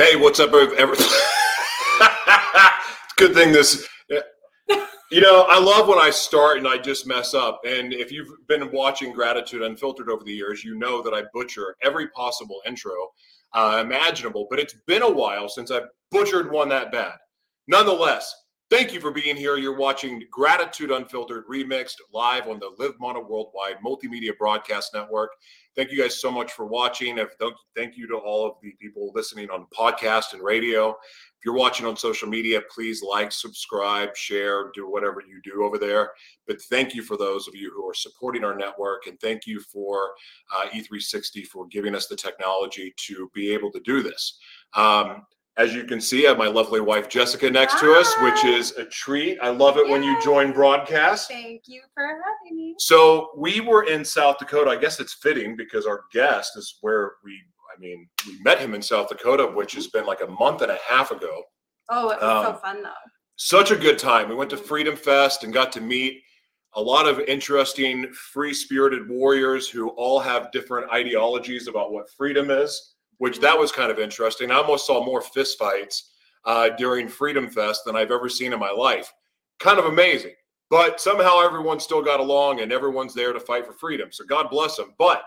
Hey, what's up, everyone? Good thing this. You know, I love when I start and I just mess up. And if you've been watching Gratitude Unfiltered over the years, you know that I butcher every possible intro uh, imaginable. But it's been a while since I've butchered one that bad. Nonetheless, thank you for being here. You're watching Gratitude Unfiltered Remixed live on the Live Mana Worldwide Multimedia Broadcast Network. Thank you guys so much for watching. Thank you to all of the people listening on podcast and radio. If you're watching on social media, please like, subscribe, share, do whatever you do over there. But thank you for those of you who are supporting our network, and thank you for uh, E360 for giving us the technology to be able to do this. Um, as you can see, I have my lovely wife Jessica next Hi. to us, which is a treat. I love it Yay. when you join broadcast. Thank you for having me. So we were in South Dakota. I guess it's fitting because our guest is where we. I mean, we met him in South Dakota, which has been like a month and a half ago. Oh, it was um, so fun though. Such a good time. We went to Freedom Fest and got to meet a lot of interesting, free-spirited warriors who all have different ideologies about what freedom is which that was kind of interesting. I almost saw more fistfights uh, during Freedom Fest than I've ever seen in my life. Kind of amazing. But somehow everyone still got along and everyone's there to fight for freedom. So God bless them. But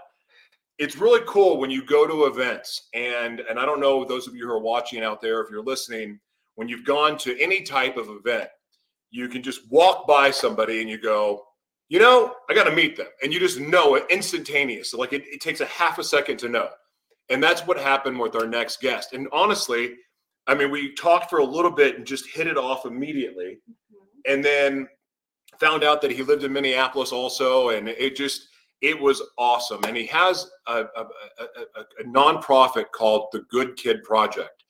it's really cool when you go to events and and I don't know those of you who are watching out there if you're listening when you've gone to any type of event you can just walk by somebody and you go you know I got to meet them and you just know it instantaneous like it, it takes a half a second to know and that's what happened with our next guest. And honestly, I mean, we talked for a little bit and just hit it off immediately. Mm-hmm. And then found out that he lived in Minneapolis also. And it just, it was awesome. And he has a, a, a, a nonprofit called the Good Kid Project.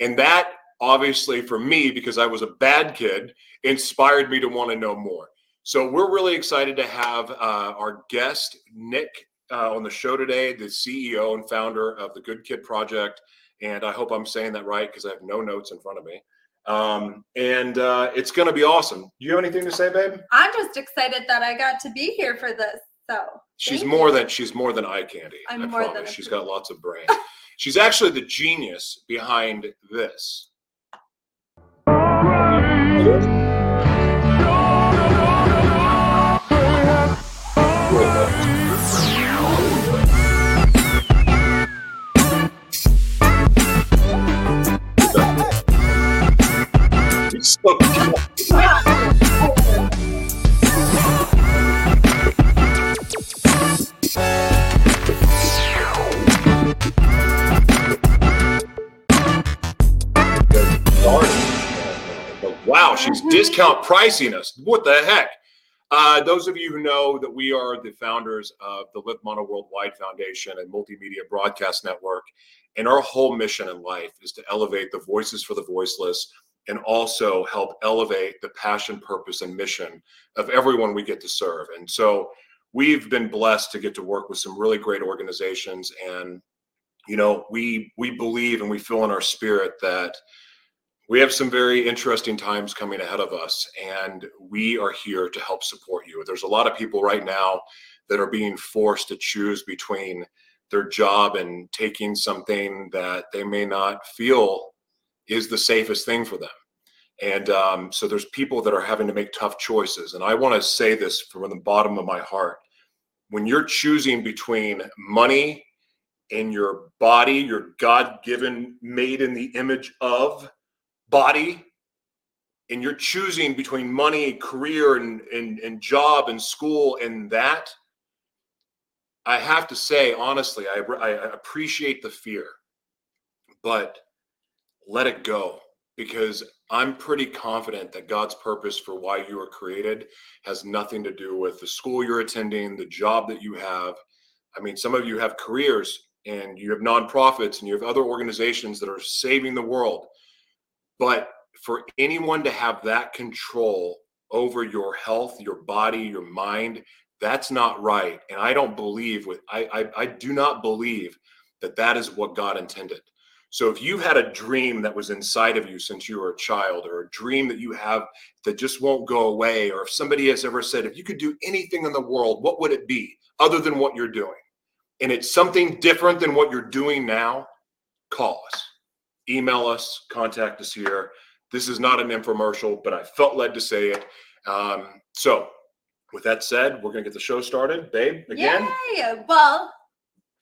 And that obviously for me, because I was a bad kid, inspired me to want to know more. So we're really excited to have uh, our guest, Nick uh, on the show today, the CEO and founder of the Good Kid Project. And I hope I'm saying that right because I have no notes in front of me. Um, and uh, it's going to be awesome. Do you have anything to say, babe? I'm just excited that I got to be here for this. So she's more you. than she's more than eye candy. I'm I more promise. than she's got lots of brain. she's actually the genius behind this. So Wow, she's discount pricing us. What the heck? Uh, those of you who know that we are the founders of the Live Mana Worldwide Foundation and Multimedia Broadcast Network, and our whole mission in life is to elevate the voices for the voiceless and also help elevate the passion, purpose, and mission of everyone we get to serve. And so we've been blessed to get to work with some really great organizations and you know we we believe and we feel in our spirit that we have some very interesting times coming ahead of us and we are here to help support you there's a lot of people right now that are being forced to choose between their job and taking something that they may not feel is the safest thing for them. And um, so there's people that are having to make tough choices. And I want to say this from the bottom of my heart. When you're choosing between money and your body, your God given, made in the image of body, and you're choosing between money, career, and, and, and job and school and that, I have to say, honestly, I, I appreciate the fear. But let it go because I'm pretty confident that God's purpose for why you were created has nothing to do with the school you're attending, the job that you have. I mean, some of you have careers and you have nonprofits and you have other organizations that are saving the world. But for anyone to have that control over your health, your body, your mind, that's not right. And I don't believe with I I, I do not believe that that is what God intended. So if you've had a dream that was inside of you since you were a child, or a dream that you have that just won't go away, or if somebody has ever said, if you could do anything in the world, what would it be other than what you're doing? And it's something different than what you're doing now, call us. email us, contact us here. This is not an infomercial, but I felt led to say it. Um, so, with that said, we're gonna get the show started, babe. Again, Yay! Well,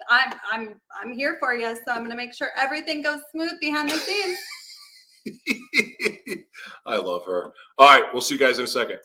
I'm I'm I'm here for you, so I'm gonna make sure everything goes smooth behind the scenes. I love her. All right, we'll see you guys in a second.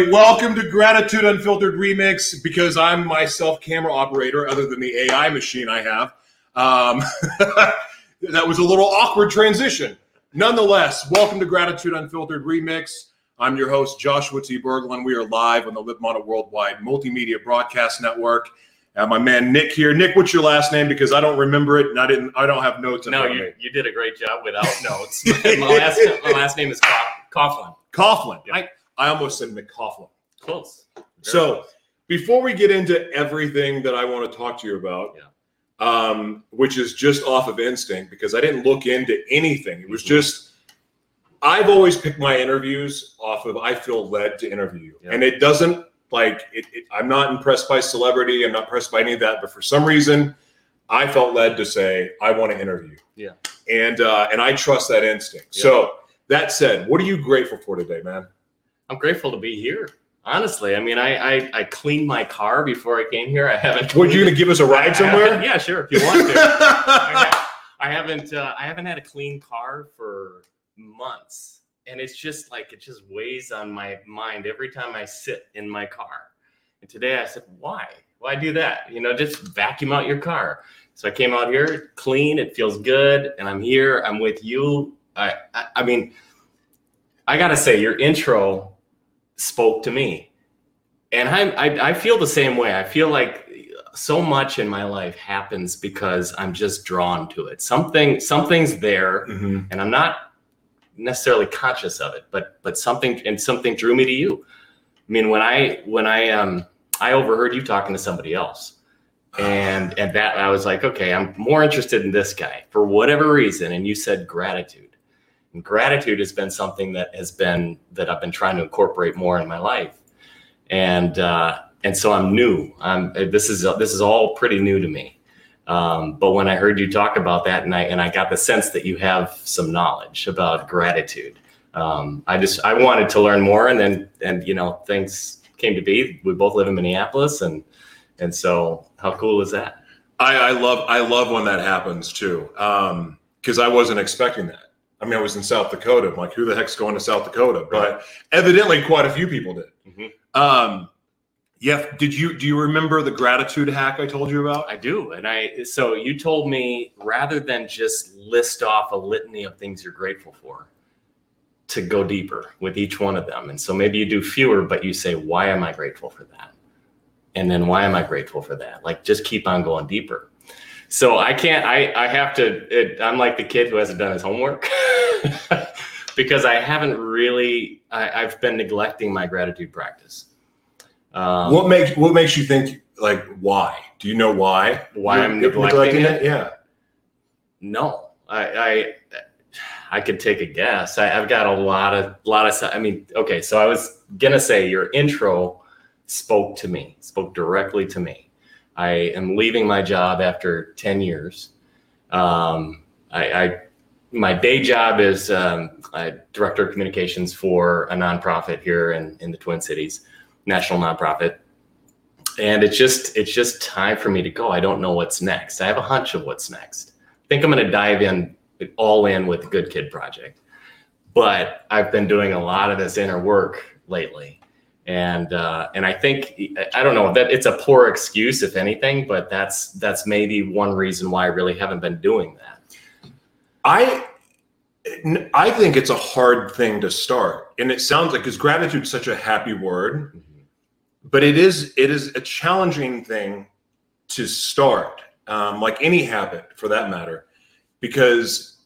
Everybody, welcome to Gratitude Unfiltered Remix because I'm my self camera operator, other than the AI machine I have. Um, that was a little awkward transition. Nonetheless, welcome to Gratitude Unfiltered Remix. I'm your host, Joshua T. Berglund. We are live on the Mana Worldwide Multimedia Broadcast Network. Uh, my man Nick here. Nick, what's your last name? Because I don't remember it, and I didn't. I don't have notes. No, you, you did a great job without notes. my last my last name is Coughlin. Coughlin. Yeah. I, I almost said McCoughlin. Close. Very So close. before we get into everything that I want to talk to you about, um, which is just off of instinct because I didn't look into anything. It was Mhm. just I've always picked my interviews off of I feel led to interview you, Yeah. and it doesn't like it, it, I'm not impressed by celebrity. I'm not impressed by any of that, but for some reason, I felt led to say I want to interview. Yeah. and uh, and I trust that instinct. Yeah. So that said, what are you grateful for today, man? I'm grateful to be here. Honestly, I mean, I, I I cleaned my car before I came here. I haven't. What you gonna give us a ride I- I- somewhere? yeah, sure. If you want to. I, I haven't uh, I haven't had a clean car for months, and it's just like it just weighs on my mind every time I sit in my car. And today I said, why? Why do that? You know, just vacuum out your car. So I came out here clean. It feels good, and I'm here. I'm with you. I I, I mean, I gotta say, your intro spoke to me, and I, I I feel the same way. I feel like so much in my life happens because I'm just drawn to it. Something something's there, Mhm. and I'm not necessarily conscious of it, but but something and something drew me to you. I mean, when I when I um I overheard you talking to somebody else, and and that I was like, okay, I'm more interested in this guy for whatever reason. And you said gratitude, and gratitude has been something that has been that I've been trying to incorporate more in my life, and uh, and so I'm new. I'm this is this is all pretty new to me. Um, but when I heard you talk about that, and I and I got the sense that you have some knowledge about gratitude, um, I just I wanted to learn more, and then and you know things came to be. We both live in Minneapolis, and and so how cool is that? I, I love I love when that happens too, because I wasn't expecting that. I mean, I was in South Dakota. I'm like, who the heck's going to South Dakota? But evidently, quite a few people did. Mhm. Um, yeah. Did you do you remember the gratitude hack I told you about? I do, and I so you told me rather than just list off a litany of things you're grateful for, to go deeper with each one of them. And so maybe you do fewer, but you say, why am I grateful for that? And then why am I grateful for that? Like just keep on going deeper. So I can't. I I have to. It, I'm like the kid who hasn't done his homework because I haven't really. I, I've been neglecting my gratitude practice. Um, what makes what makes you think like why? Do you know why? Why You're I'm neglecting it? Yeah. No, I, I, I could take a guess. I, I've got a lot of, lot of. I mean, okay. So I was gonna say your intro spoke to me, spoke directly to me. I am leaving my job after ten years. Um, I, I, my day job is um, director of communications for a nonprofit here in in the Twin Cities, national nonprofit. And it's just it's just time for me to go. I don't know what's next. I have a hunch of what's next I think I'm going to dive in all in with the Good Kid Project. but I've been doing a lot of this inner work lately, and uh, and I think I don't know that it's a poor excuse if anything, but that's that's maybe one reason why I really haven't been doing that. I I think it's a hard thing to start, and it sounds like because gratitude is such a happy word, but it is it is a challenging thing to start, um, like any habit for that matter, because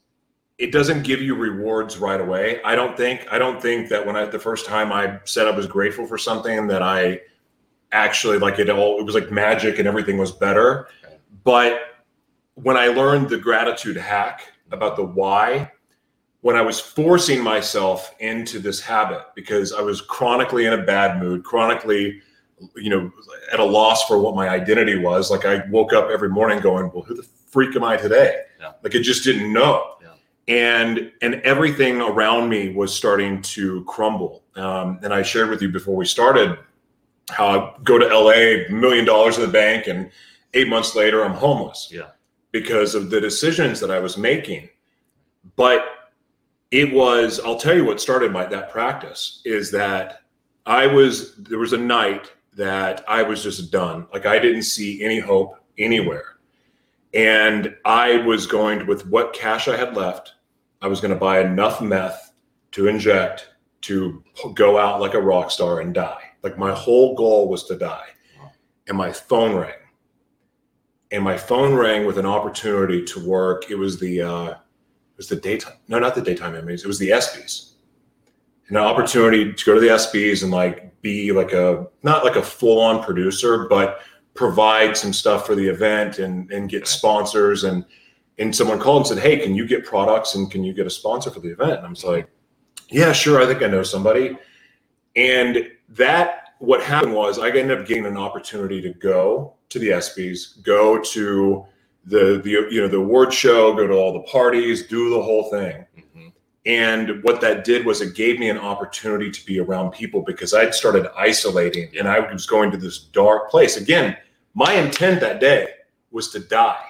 it doesn't give you rewards right away. I don't think I don't think that when I the first time I said I was grateful for something that I actually like it all it was like magic and everything was better. Okay. But when I learned the gratitude hack about the why, when I was forcing myself into this habit because I was chronically in a bad mood, chronically, you know, at a loss for what my identity was. Like I woke up every morning going, "Well, who the freak am I today?" Yeah. Like I just didn't know. And and everything around me was starting to crumble. Um, and I shared with you before we started how I go to LA, million dollars in the bank, and eight months later I'm homeless. Yeah. Because of the decisions that I was making. But it was, I'll tell you what started my that practice is that I was there was a night that I was just done. Like I didn't see any hope anywhere. And I was going to, with what cash I had left, I was going to buy enough meth to inject to go out like a rock star and die. Like my whole goal was to die. And my phone rang. And my phone rang with an opportunity to work. It was the uh it was the daytime no not the daytime Emmys. It was the ESPYs. An opportunity to go to the ESPYs and like be like a not like a full-on producer, but provide some stuff for the event and and get sponsors and and someone called and said, Hey, can you get products and can you get a sponsor for the event? And I was like, Yeah, sure. I think I know somebody. And that what happened was I ended up getting an opportunity to go to the ESPYs, go to the the you know the award show, go to all the parties, do the whole thing. Mhm. And what that did was it gave me an opportunity to be around people because I'd started isolating and I was going to this dark place. Again, my intent that day was to die.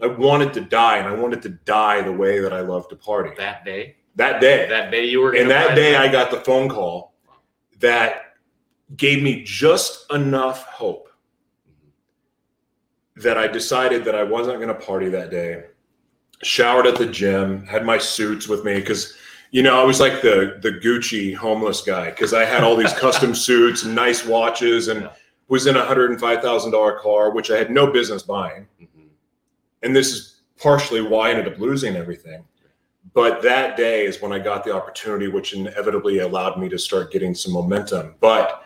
I wanted to die and I wanted to die the way that I love to party. That day, That day. that day you were. and that day that? I got the phone call that gave me just enough hope that I decided that I wasn't going to party that day. Showered at the gym, had my suits with me because you know I was like the the Gucci homeless guy because I had all these custom suits and nice watches and was in a hundred and five thousand dollar car, which I had no business buying Mhm. And this is partially why I ended up losing everything. But that day is when I got the opportunity, which inevitably allowed me to start getting some momentum. But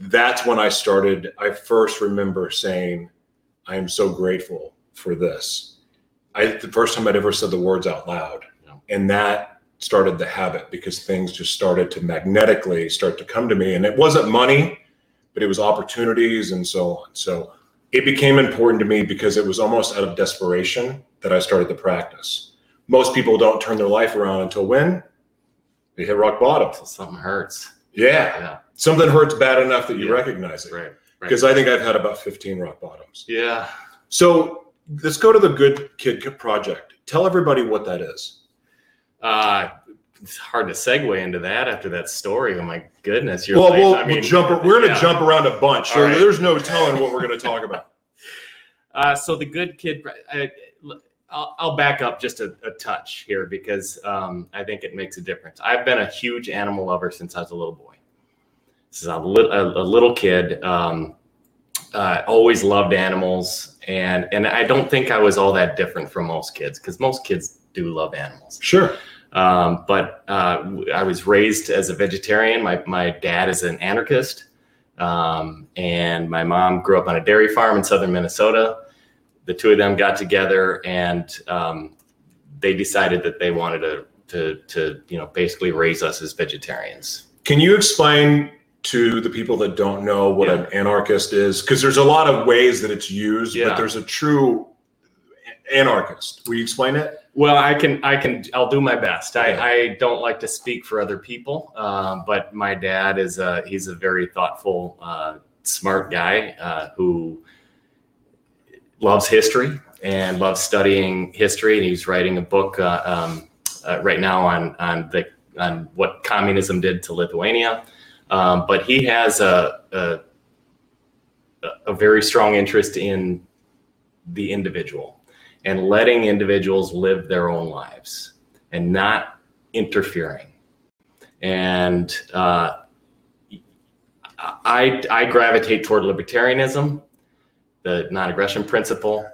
that's when I started. I first remember saying, I am so grateful for this. I the first time I'd ever said the words out loud. Yeah. And that started the habit because things just started to magnetically start to come to me. And it wasn't money, but it was opportunities and so on. So it became important to me because it was almost out of desperation that I started the practice. Most people don't turn their life around until when they hit rock bottom. So something hurts. Yeah, Yeah. something hurts bad enough that you Yeah. recognize it. Right. Right. Because I think I've had about 15 rock bottoms. yeah. So let's go to the Good Kid Project. Tell everybody what that is. Uh, it's hard to segue into that after that story. Oh my goodness, you're well, like, we'll, I mean, we'll jump. We're going to yeah. jump around a bunch, so right. there's no telling what we're going to talk about. Uh, so the good kid, I, I'll, I'll back up just a, a touch here because um, I think it makes a difference. I've been a huge animal lover since I was a little boy. Since I was a little, a, a little kid, um, uh, always loved animals, and and I don't think I was all that different from most kids because most kids do love animals. Sure. Um, but uh, I was raised as a vegetarian. My, my dad is an anarchist. Um, and my mom grew up on a dairy farm in southern Minnesota. The two of them got together and um, they decided that they wanted to, to, to, you know, basically raise us as vegetarians. Can you explain to the people that don't know what Yeah. an anarchist is? Because there's a lot of ways that it's used, Yeah. but there's a true anarchist. Will you explain it? Well, I can, I can, I'll do my best. I, I don't like to speak for other people, um, but my dad is a, he's a very thoughtful, uh, smart guy uh, who loves history and loves studying history. And he's writing a book uh, um, uh, right now on on the on what communism did to Lithuania. Um, but he has a, a a very strong interest in the individual and letting individuals live their own lives and not interfering. And uh, I I gravitate toward libertarianism, the non-aggression principle.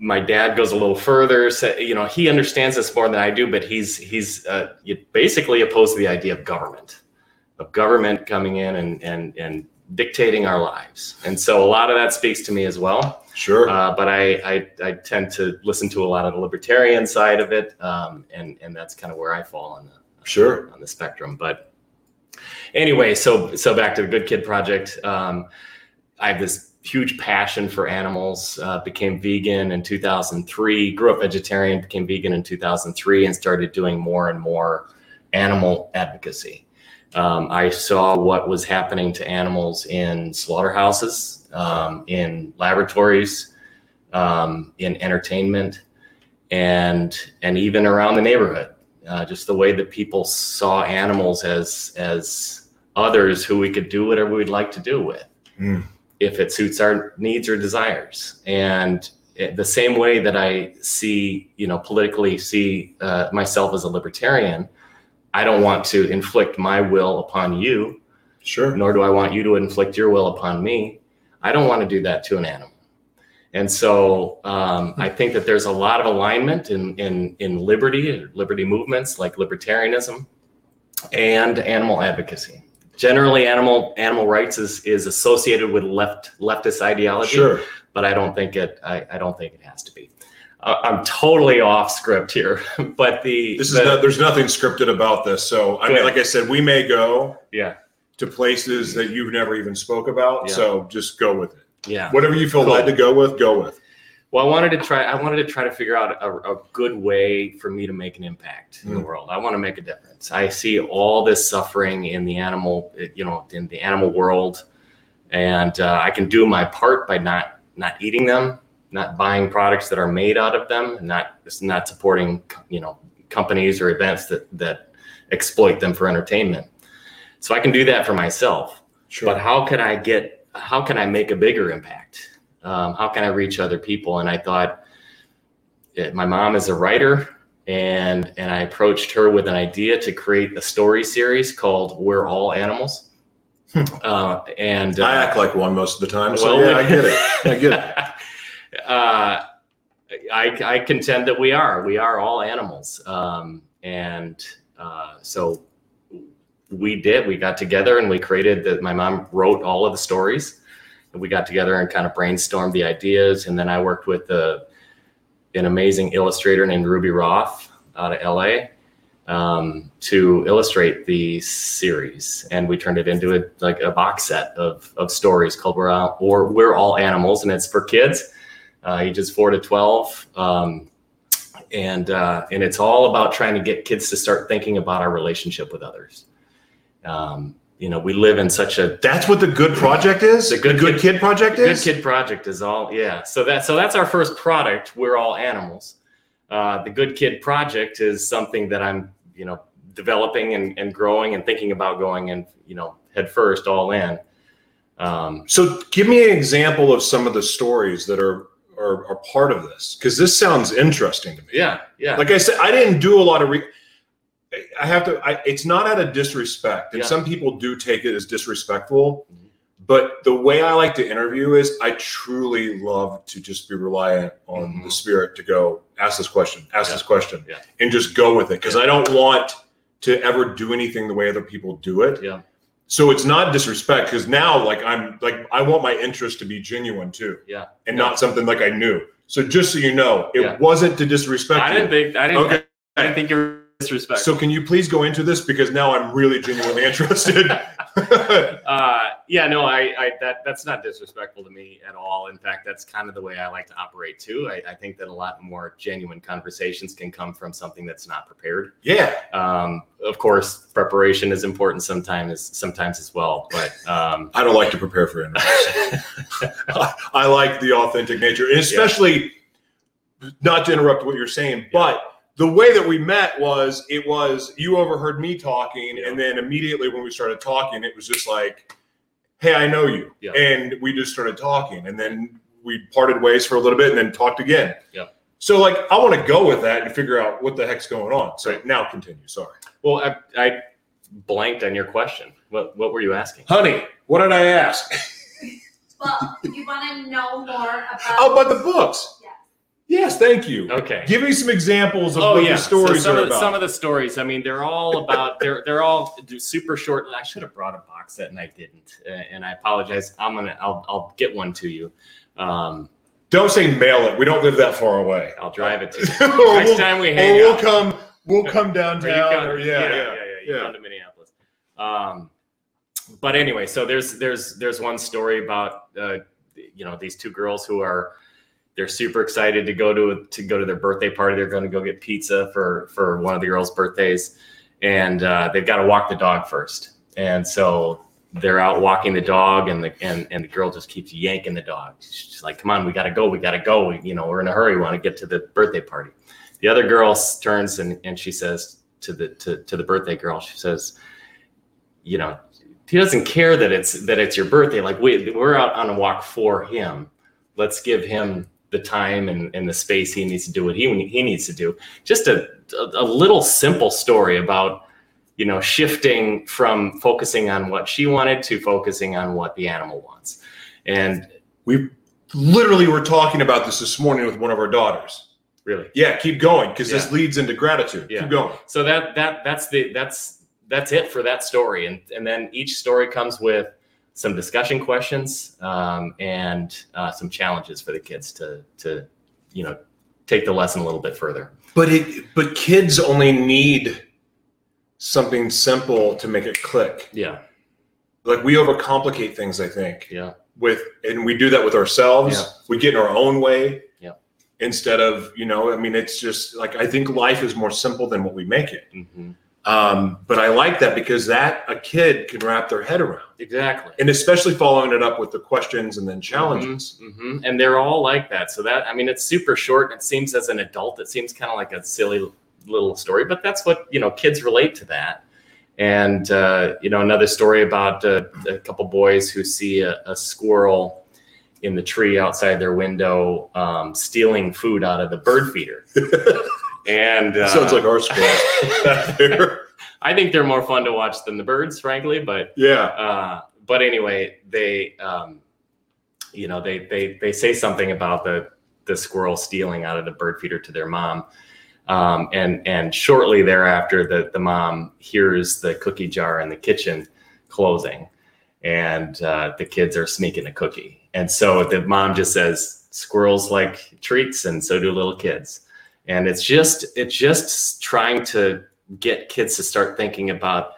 My dad goes a little further. You know, he understands this more than I do, but he's he's uh, basically opposed to the idea of government, of government coming in and and and dictating our lives. And so a lot of that speaks to me as well. Sure. Uh, but I, I I tend to listen to a lot of the libertarian side of it, um, and and that's kind of where I fall on the Sure. on the spectrum. But anyway, so so back to the Good Kid Project. Um, I have this huge passion for animals. Uh, became vegan in 2003. Grew up vegetarian. Became vegan in 2003, and started doing more and more animal advocacy. Um, I saw what was happening to animals in slaughterhouses, um, in laboratories, um, in entertainment, and and even around the neighborhood uh, just the way that people saw animals as as others who we could do whatever we'd like to do with Mm. if it suits our needs or desires and the same way that i see you know politically see uh, myself as a libertarian i don't want to inflict my will upon you Sure. nor do I want you to inflict your will upon me. I don't want to do that to an animal. And so um, I think that there's a lot of alignment in, in, in liberty, liberty movements like libertarianism and animal advocacy. Generally, animal animal rights is, is associated with left leftist ideology, Sure. but I don't think it I, I don't think it has to be. Uh, I'm totally off script here, but the This is the- not, there's nothing scripted about this. So I mean, like I said, we may go yeah to places that you've never even spoke about. Yeah. So just go with it. yeah. Whatever you feel Cool. led to go with, go with. Well, I wanted to try. I wanted to try to figure out a, a good way for me to make an impact in the Mm. world. I want to make a difference. I see all this suffering in the animal, you know, in the animal world, and uh, I can do my part by not not eating them, not buying products that are made out of them, not not supporting, you know, companies or events that that exploit them for entertainment. So I can do that for myself Sure. but how can i get how can i make a bigger impact um, how can i reach other people and i thought eh, my mom is a writer and and i approached her with an idea to create a story series called we're all animals uh, and Hmm. I uh, act like one most of the time. So well, yeah, I get it. I get it. uh, I, I contend that we are. We are all animals. Um, and uh, so we did. We got together and we created that. My mom wrote all of the stories. And we got together and kind of brainstormed the ideas. And then I worked with uh an amazing illustrator named Ruby Roth out of LA um, to illustrate the series, and we turned it into a like a box set of of stories called "We're All or We're All Animals," and it's for kids, uh, ages four to twelve, um, and uh, and it's all about trying to get kids to start thinking about our relationship with others. Um, you know, we live in such a That's what the good project is. The Good good Kid- kid project is. Good. Kid Project is all yeah. So that so that's our first product. We're all animals. Uh, the Good Kid Project is something that I'm you know developing and, and growing and thinking about going and you know head first all in. Um, So give me an example of some of the stories that are are, are part of this because this sounds interesting to me. yeah, yeah, Like I said, I didn't do a lot of. Re- I have to. I, it's not out of disrespect, and Yeah. some people do take it as disrespectful. Mhm. But the way I like to interview is, I truly love to just be reliant on Mhm. the spirit to go ask this question, ask Yeah. this question, Yeah. and just go with it because I don't want to ever do anything the way other people do it. yeah, So it's not disrespect because now, like I'm like I want my interest to be genuine too, yeah. and not something like I knew. So just so you know, it wasn't to disrespect I you. didn't think I didn't. Okay. I didn't think you were disrespectful. So can you please go into this because now I'm really genuinely interested. uh, yeah, no, I, I that that's not disrespectful to me at all. In fact, that's kind of the way I like to operate too. I, I think that a lot more genuine conversations can come from something that's not prepared. yeah, Um, of course, preparation is important sometimes, sometimes as well. But um, I don't like to prepare for interviews. I, I like the authentic nature, and especially not to interrupt what you're saying, but the way that we met was it was you overheard me talking, Yeah. and then immediately when we started talking, it was just like, "Hey, I know you," Yeah. and we just started talking, and then we parted ways for a little bit, and then talked again. Yeah. So like, I want to go with that and figure out what the heck's going on. So now continue. Sorry, Well, I, I blanked on your question. What what were you asking? honey. What did I ask? Well, you want to know more about. oh, about the books. Yes. Thank you. Okay. Give me some examples of Oh what yeah, the stories so some are of, the- about. some of the stories. I mean, they're all about. They're they're all super short. I should have brought a box set and I didn't, uh, and I apologize. I'm gonna. I'll I'll get one to you. Um, Don't say mail it. We don't live that far away. I'll drive it to you next we'll, time we hang we'll out. come. We'll come downtown. come- or- yeah, yeah, yeah, You yeah. come to Minneapolis. Um, but anyway, so there's there's there's one story about uh, you know these two girls who are they're super excited to go to to go to their birthday party. They're going to go get pizza for for one of the girls' birthdays, and uh, they've got to walk the dog first. And so they're out walking the dog, and the and, and the girl just keeps yanking the dog. She's like, "Come on, we got to go. We got to go. You know, we're in a hurry. We want to get to the birthday party." The other girl turns and and she says to the to, to the birthday girl, she says, "You know." He doesn't care that it's that it's your birthday. Like we we're out on a walk for him. Let's give him the time and, and the space he needs to do what he he needs to do. Just a, a, a little simple story about you know shifting from focusing on what she wanted to focusing on what the animal wants. And We literally were talking about this this morning with one of our daughters. really, Yeah, keep going because this leads into gratitude. Yeah. Keep going. so that that that's the that's that's it for that story and and then each story comes with some discussion questions um, and uh, some challenges for the kids to to you know take the lesson a little bit further But it but kids only need something simple to make it click. yeah Like we overcomplicate things, I think. yeah With and we do that with ourselves. Yeah. We get in our own way. Yeah. Instead of, you know, I mean, it's just like I think life is more simple than what we make it. hmm Um, but I like that because that a kid can wrap their head around. exactly. And especially following it up with the questions and then challenges. hmm and they're all like that. So that i mean it's super short. It seems as an adult it seems kind of like a silly little story but that's what you know kids relate to that. And uh, you know another story about uh, a couple boys who see a, a squirrel in the tree outside their window um, stealing food out of the bird feeder and uh, Sounds like our there. i think they're more fun to watch than the birds frankly but Yeah. uh, but anyway, they, um, you know, they they they say something about the the squirrel stealing out of the bird feeder to their mom, um, and and shortly thereafter, the the mom hears the cookie jar in the kitchen closing, and uh, the kids are sneaking a cookie, and so the mom just says, "Squirrels like treats, and so do little kids," and it's just it's just trying to get kids to start thinking about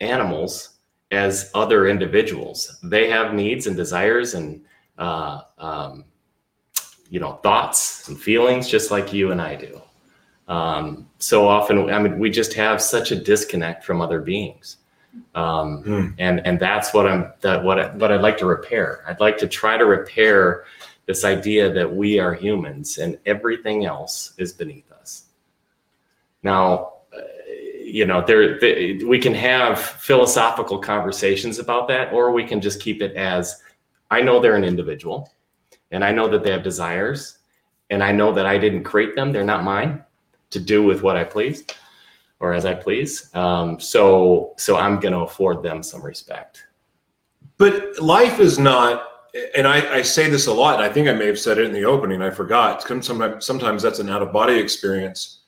animals as other individuals. They have needs and desires and uh, um, you know thoughts and feelings just like you and I do. Um, so often, I mean, we just have such a disconnect from other beings, um, Hmm. and and that's what I'm that what I, what I'd like to repair. I'd like to try to repair this idea that we are humans and everything else is beneath us. Now, uh, you know, there th- we can have philosophical conversations about that, or we can just keep it as I know they're an individual, and I know that they have desires, and I know that I didn't create them; they're not mine to do with what I please or as I please. Um, so, so I'm going to afford them some respect. But life is not, and I, I say this a lot, and I think I may have said it in the opening, I forgot. Sometimes, sometimes that's an out of body experience.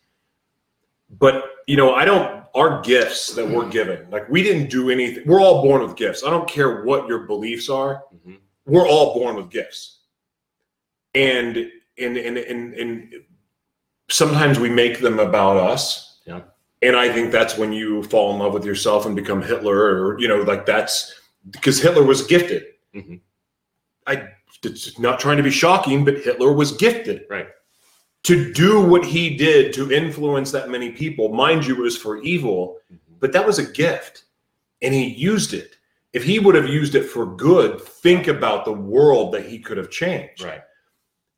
But, you know, I don't, our gifts that we're given, like we didn't do anything. We're all born with gifts. I don't care what your beliefs are, Mhm. we're all born with gifts. And, and, and, and, and sometimes we make them about us. Yeah. And I think that's when you fall in love with yourself and become Hitler, or, you know, like that's, because Hitler was gifted. Mhm. I it's not trying to be shocking, but Hitler was gifted Right. to do what he did to influence that many people. Mind you, it was for evil, but that was a gift, and he used it. If he would have used it for good, think about the world that he could have changed. Right.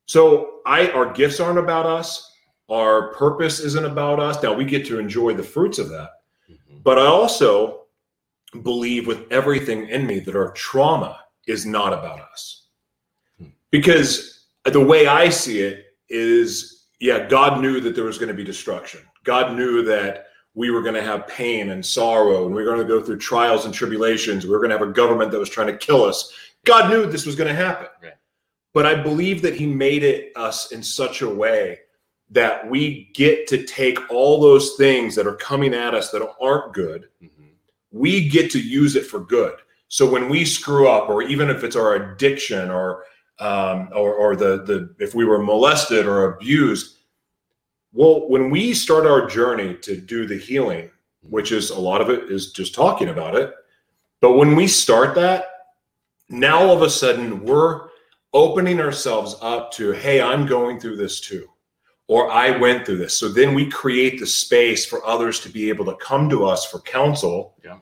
So I our gifts aren't about us. Our purpose isn't about us. Now we get to enjoy the fruits of that. Mhm. But I also believe with everything in me that our trauma is not about us. Because the way I see it is, yeah, God knew that there was going to be destruction. God knew that we were going to have pain and sorrow and we were going to go through trials and tribulations. We were going to have a government that was trying to kill us. God knew this was going to happen. Right. But I believe that He made it us in such a way that we get to take all those things that are coming at us that aren't good Mhm. we get to use it for good. So when we screw up, or even if it's our addiction, or um, or, or the the if we were molested or abused, well, when we start our journey to do the healing, which is a lot of it is just talking about it, but when we start that, now all of a sudden we're opening ourselves up to, hey, I'm going through this too. Or I went through this. So then we create the space for others to be able to come to us for counsel Yeah.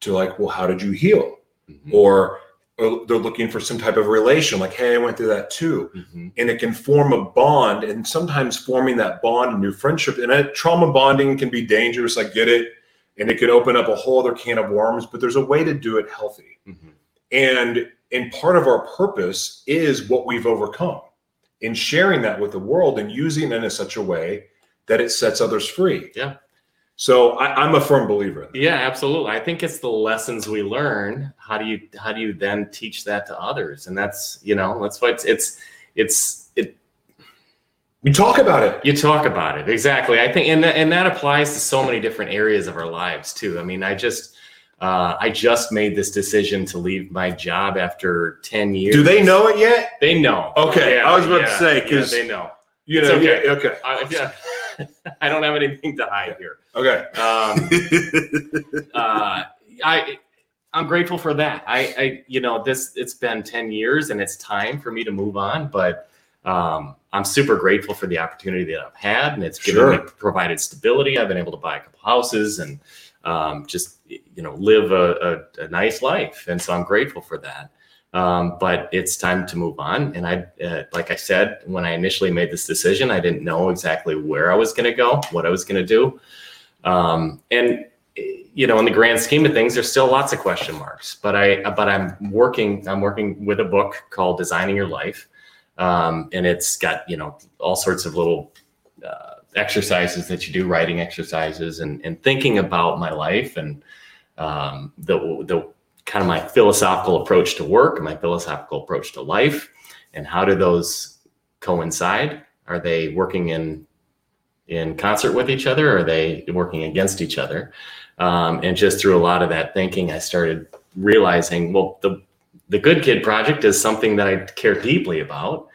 to like, well, how did you heal? Mhm. Or, or they're looking for some type of relation, like, hey, I went through that too. Mhm. And it can form a bond. And sometimes forming that bond and new friendship, and that trauma bonding can be dangerous. I get it. And it could open up a whole other can of worms, but there's a way to do it healthy. Mhm. And and part of our purpose is what we've overcome in sharing that with the world and using it in such a way that it sets others free. Yeah. So I, I'm a firm believer. Yeah, absolutely. I think it's the lessons we learn. How do you how do you then teach that to others? And that's you know that's why it's it's it's it. We talk about it. You talk about it exactly. I think and that, and that applies to so many different areas of our lives too. I mean, I just uh, I just made this decision to leave my job after ten years. Do they know it yet? They know. Okay, I was about to say, yeah, 'cause- they know. You know, okay. yeah, okay. I, yeah. I don't have anything to hide here. Okay. Um, uh, I I'm grateful for that. I, I you know this it's been 10 years and it's time for me to move on, but um, I'm super grateful for the opportunity that I've had and it's given Sure. me provided stability. I've been able to buy a couple houses and um, just you know live a, a, a nice life, and so I'm grateful for that. Um, but it's time to move on. And I, uh, like I said, when I initially made this decision, I didn't know exactly where I was going to go, what I was going to do. Um, and you know, in the grand scheme of things, there's still lots of question marks. But I, but I'm working. I'm working with a book called Designing Your Life, um, and it's got you know all sorts of little uh, exercises that you do, writing exercises, and and thinking about my life and um, the the kind of my philosophical approach to work, my philosophical approach to life, and how do those coincide? Are they working in in concert with each other? Or are they working against each other? Um, and just through a lot of that thinking, I started realizing, well, the the Good Kid Project is something that I care deeply about.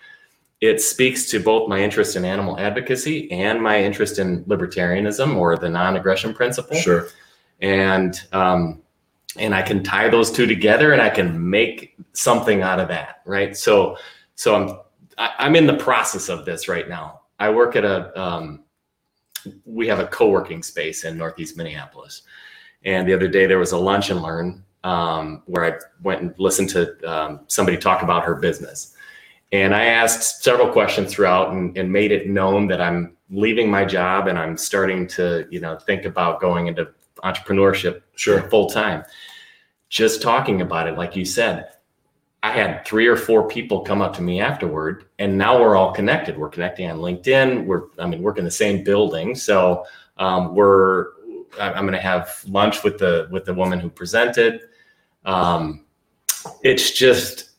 It speaks to both my interest in animal advocacy and my interest in libertarianism or the non-aggression principle Sure. and um, and I can tie those two together and I can make something out of that, right? So so I'm I, I'm in the process of this right now. I work at a um, we have a co-working space in Northeast Minneapolis, and the other day there was a lunch and learn um, where I went and listened to um, somebody talk about her business. And I asked several questions throughout and, and made it known that I'm leaving my job and I'm starting to, you know, think about going into entrepreneurship Sure. full time. Just talking about it, like you said, I had three or four people come up to me afterward, and now we're all connected. We're connecting on LinkedIn. We're, I mean, we're in the same building, so um, we're. I'm going to have lunch with the with the woman who presented. Um, it's just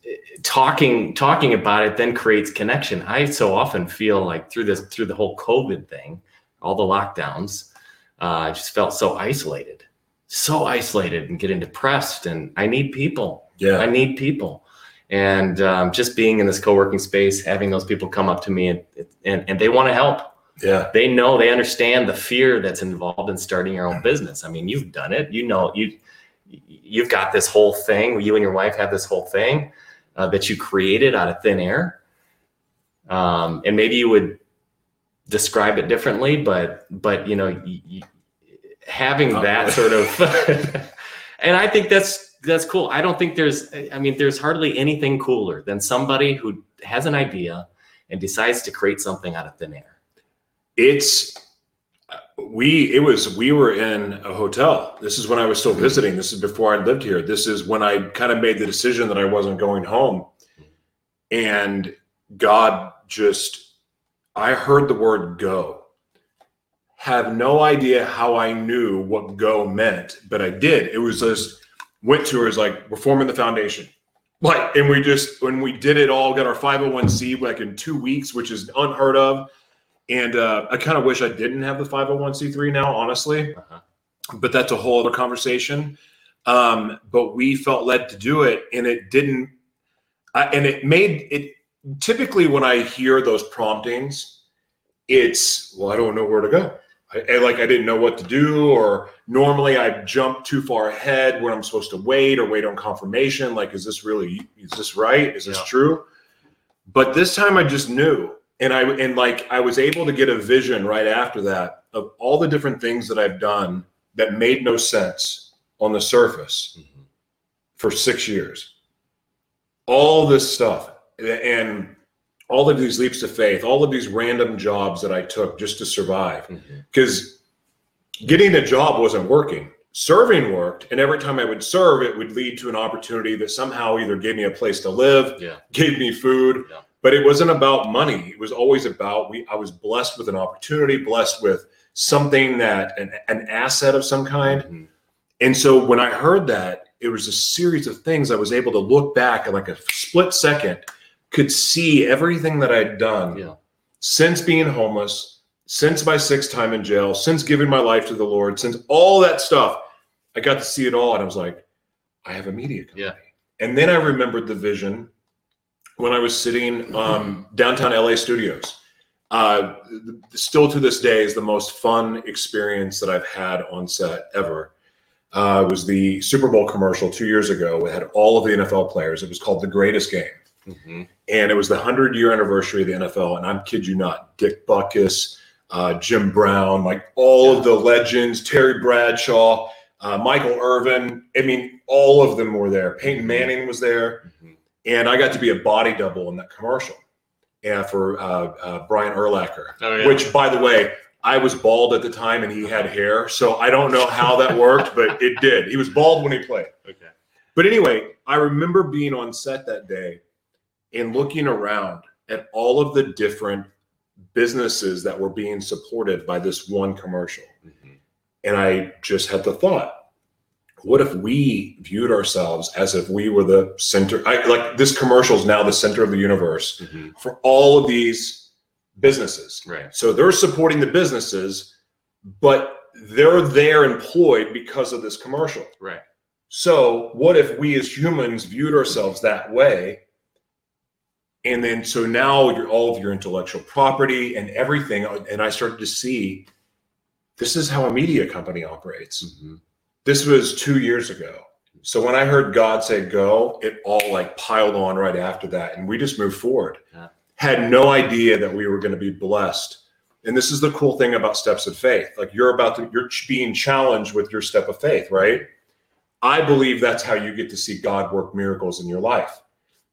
talking talking about it then creates connection. I so often feel like through this through the whole COVID thing, all the lockdowns, uh, I just felt so isolated, so isolated and getting depressed. And I need people. Yeah. I need people. And um, just being in this co-working space, having those people come up to me and and, and they want to help. Yeah. They know they understand the fear that's involved in starting your own business. I mean, you've done it. You know you you've got this whole thing. You and your wife have this whole thing uh, that you created out of thin air. Um, and maybe you would describe it differently, but but you know, having Not that sort of, and I think that's that's cool. I don't think there's, I mean, there's hardly anything cooler than somebody who has an idea and decides to create something out of thin air. it's we it was we were in a hotel. This is when i was still hmm. visiting. This is before i lived here. This is when i kind of made the decision that i wasn't going home. And god just i heard the word go have no idea how i knew what go meant but i did it was just went to her as like we're forming the foundation like and we just when we did it all got our 501c like in two weeks which is unheard of and uh, I kind of wish I didn't have the 501c3 now, honestly, Uh-huh. but that's a whole other conversation. Um, but we felt led to do it, and it didn't. I, and it made it. Typically, when I hear those promptings, it's well, I don't know where to go. I, I- like I didn't know what to do, or normally I jump too far ahead when I'm supposed to wait or wait on confirmation. Like, is this really? Is this right? Is this Yeah. true? But this time I just knew and I and like I was able to get a vision right after that of all the different things that I've done that made no sense on the surface Mhm. for 6 years. All this stuff and all of these leaps of faith, all of these random jobs that I took just to survive because getting a job wasn't working. Serving worked, and every time I would serve, it would lead to an opportunity that somehow either gave me a place to live, Yeah. gave me food, Yeah. but it wasn't about money. It was always about we. I was blessed with an opportunity, blessed with something that an, an asset of some kind. Mhm. And so when I heard that, it was a series of things I was able to look back at like a split second, could see everything that I'd done Yeah. since being homeless, since my sixth time in jail, since giving my life to the Lord, since all that stuff. I got to see it all, and I was like, I have a media company. Yeah. And then I remembered the vision when I was sitting um, downtown LA studios. Uh, still to this day is the most fun experience that I've had on set ever. Uh, it was the Super Bowl commercial two years ago. It had all of the NFL players. It was called The Greatest Game Mhm. and it was the 100 year anniversary of the NFL. And I'm kid you not, Dick Butkus, uh, Jim Brown, like all of the legends, Terry Bradshaw, uh, Michael Irvin. I mean, all of them were there. Peyton Manning was there. Mhm. And I got to be a body double in that commercial and for uh, uh, Brian Urlacher, Oh, yeah. which, by the way, I was bald at the time and he had hair. So I don't know how that worked, but it did. He was bald when he played. Okay. But anyway, I remember being on set that day and looking around at all of the different businesses that were being supported by this one commercial. Mhm. And I just had the thought, what if we viewed ourselves as if we were the center? I like this commercial is now the center of the universe Mhm. for all of these businesses. Right. So they're supporting the businesses, but they're there employed because of this commercial. Right. So, what if we as humans viewed ourselves that way? And then, so now you're all of your intellectual property and everything. And I started to see this is how a media company operates. Mhm. This was two years ago. So, when I heard God say go, it all like piled on right after that. And we just moved forward. Yeah. Had no idea that we were going to be blessed. And this is the cool thing about steps of faith. Like you're about to, you're being challenged with your step of faith, right? I believe that's how you get to see God work miracles in your life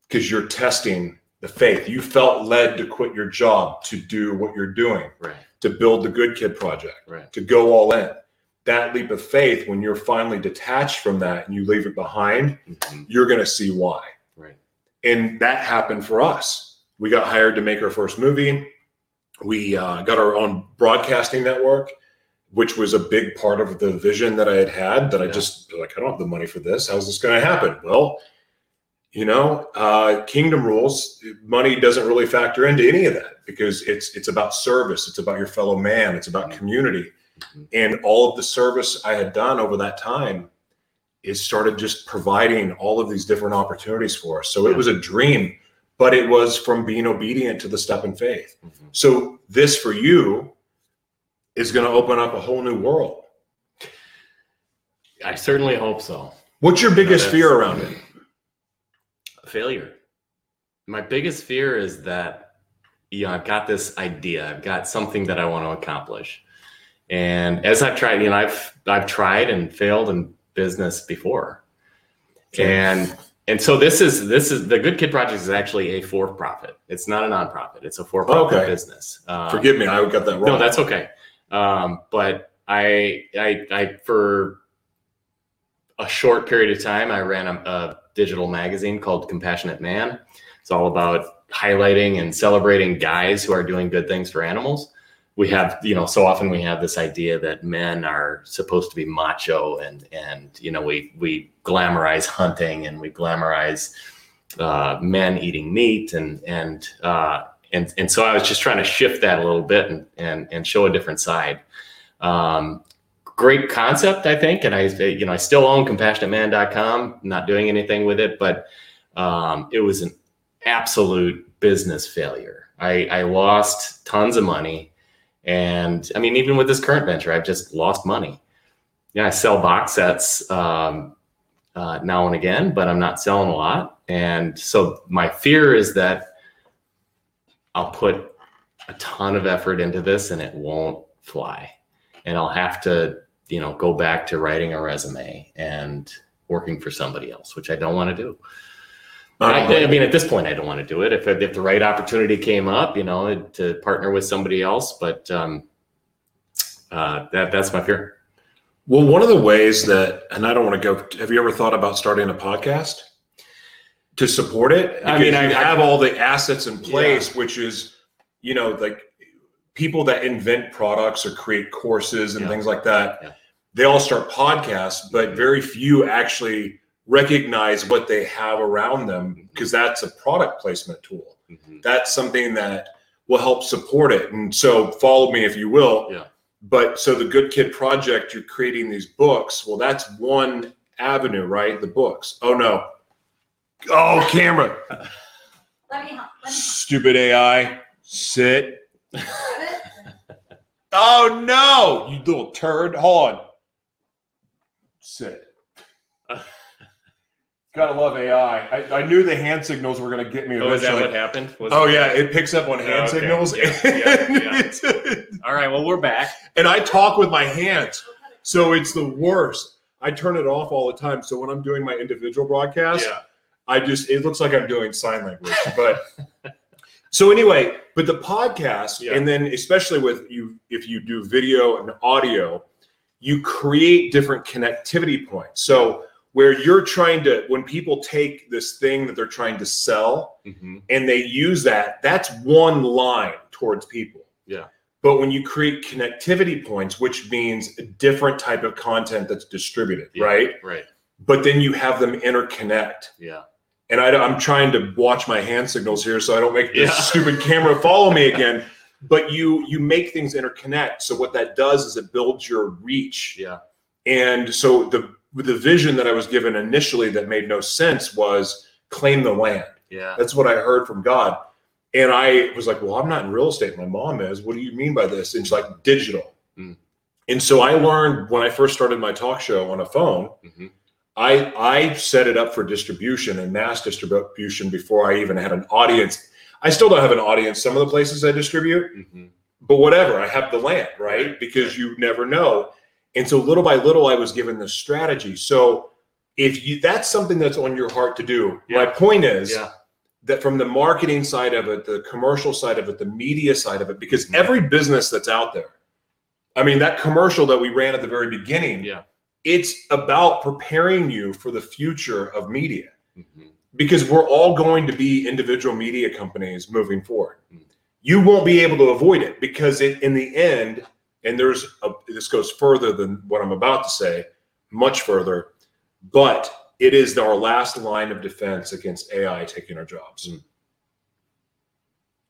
because you're testing the faith. You felt led to quit your job to do what you're doing, Right. to build the Good Kid Project, Right. to go all in. That leap of faith, when you're finally detached from that and you leave it behind, Mhm. you're going to see why. Right. And that happened for us. We got hired to make our first movie. We uh, got our own broadcasting network, which was a big part of the vision that I had had. That I just like, I don't have the money for this. How's this going to happen? Well, you know, uh, kingdom rules. Money doesn't really factor into any of that because it's it's about service. It's about your fellow man. It's about Mhm. community, Mhm. and all of the service I had done over that time is started just providing all of these different opportunities for us. So it was a dream, but it was from being obedient to the step in faith. Mhm. So this for you is going to open up a whole new world. I certainly hope so. What's your biggest that's- fear around it? Failure. My biggest fear is that, you know, I've got this idea, I've got something that I want to accomplish. And as I've tried, you know, I've I've tried and failed in business before. Okay. And and so this is this is the Good Kid Project is actually a for profit. It's not a nonprofit. It's a for profit Okay. business. Um, Forgive me, I got that wrong. No, that's okay. Um, but I, I, I, for a short period of time, I ran a, a digital magazine called Compassionate Man. It's all about highlighting and celebrating guys who are doing good things for animals. We have, you know, so often we have this idea that men are supposed to be macho and, and, you know, we, we glamorize hunting and we glamorize, uh, men eating meat and, and, uh, and and so I was just trying to shift that a little bit and and and show a different side. Um, great concept, I think, and I you know I still own compassionateman.com. Not doing anything with it, but um, it was an absolute business failure. I, I lost tons of money, and I mean even with this current venture, I've just lost money. Yeah, I sell box sets um, uh, now and again, but I'm not selling a lot, and so my fear is that I'll put a ton of effort into this and it won't fly. And I'll have to, you know, go back to writing a resume and working for somebody else, which I don't want to do. I, I mean, at this point, I don't want to do it. If, if the right opportunity came up, you know, to partner with somebody else, but um, uh, that that's my fear. Well, one of the ways that, and I don't want to go. Have you ever thought about starting a podcast to support it? I mean, Because I- you have all the assets in place, which is, you know, like people that invent products or create courses and Yeah. things like that. Yeah. They all start podcasts, but mm-hmm. very few actually recognize what they have around them mm-hmm. because that's a product placement tool. Mm-hmm. That's something that will help support it. And so, follow me if you will. Yeah. But so the Good Kid Project, you're creating these books. Well, that's one avenue, right? The books. Oh no. Oh, camera. Let me help. Let me Stupid AI. Sit. Oh no, you little turd. Hold on. Sit. Gotta love AI. I, I knew the hand signals were gonna get me Oh, is that what happened? Was Oh it- yeah, it picks up on hand oh, okay. signals. Yeah, yeah, yeah. All right. Well, we're back. and I talk with my hands. So it's the worst. I turn it off all the time. So when I'm doing my individual broadcast. I just it looks like I'm doing sign language. But so anyway, but the podcast, and then especially with you, if you do video and audio, you create different connectivity points. So where you're trying to, when people take this thing that they're trying to sell Mhm. and they use that, that's one line towards people. Yeah. But when you create connectivity points, which means a different type of content that's distributed, Yeah. right? Right. But then you have them interconnect Yeah. and I, am trying to watch my hand signals here so I don't make this Yeah. stupid camera follow me again. But you you make things interconnect. So what that does is it builds your reach. Yeah. And so the the vision that I was given initially that made no sense was claim the land. Yeah. That's what I heard from God. And I was like, well, I'm not in real estate. My mom is. What do you mean by this? And she's like, digital. Mm. And so I learned when I first started my talk show on a phone, Mhm. I I set it up for distribution and mass distribution before I even had an audience. I still don't have an audience some of the places I distribute, Mhm. but whatever. I have the land, right? Because you never know. And so little by little, I was given this strategy. So if you that's something that's on your heart to do, my point is Yeah. that from the marketing side of it, the commercial side of it, the media side of it, because Mhm. every business that's out there, I mean, that commercial that we ran at the very beginning, Yeah. it's about preparing you for the future of media Mhm. Because we're all going to be individual media companies moving forward. You won't be able to avoid it because it, in the end, and there's a, this goes further than what I'm about to say, much further, but it is our last line of defense against AI taking our jobs. Mm.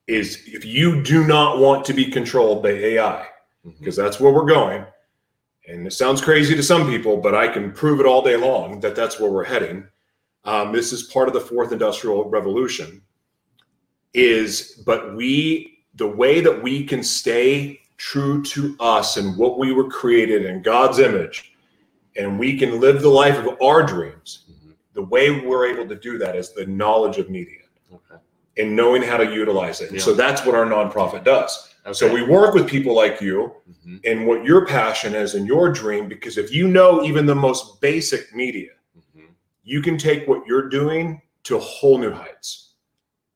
Is if you do not want to be controlled by AI, because that's where we're going. And it sounds crazy to some people, but I can prove it all day long that that's where we're heading. Um, this is part of the fourth industrial revolution. Is but we the way that we can stay true to us and what we were created in God's image, and we can live the life of our dreams. Mhm. The way we're able to do that is the knowledge of media Okay. and knowing how to utilize it. And so that's what our nonprofit does. So we work with people like you Mhm. and what your passion is and your dream because if you know even the most basic media. You can take what you're doing to whole new heights.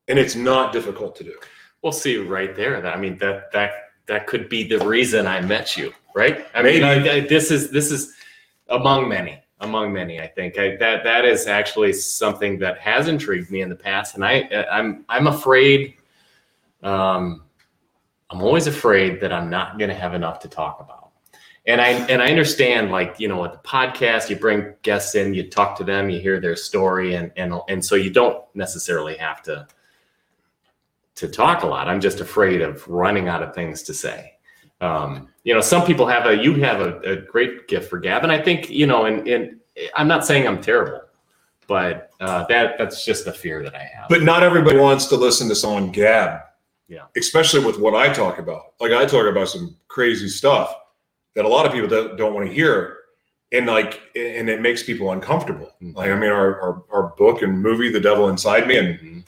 And it's not difficult to do. We'll see right there. That I mean that that that could be the reason I met you, right? I mean, I, I- this is this is among many, among many. I think I, that that is actually something that has intrigued me in the past, and I I'm I'm afraid. Um, I'm always afraid that I'm not going to have enough to talk about. And I and I understand, like you know, at the podcast, you bring guests in, you talk to them, you hear their story, and and and so you don't necessarily have to to talk a lot. I'm just afraid of running out of things to say. Um, you know, some people have a you have a, a great gift for gab, and I think you know, and and I'm not saying I'm terrible, but uh, that that's just a fear that I have. But not everybody wants to listen to someone gab. Yeah. Especially with what I talk about. Like I talk about some crazy stuff that a lot of people don't, don't want to hear. And like, and it makes people uncomfortable. Mhm. Like, I mean, our, our, our book and movie, The Devil Inside Me. And Mhm.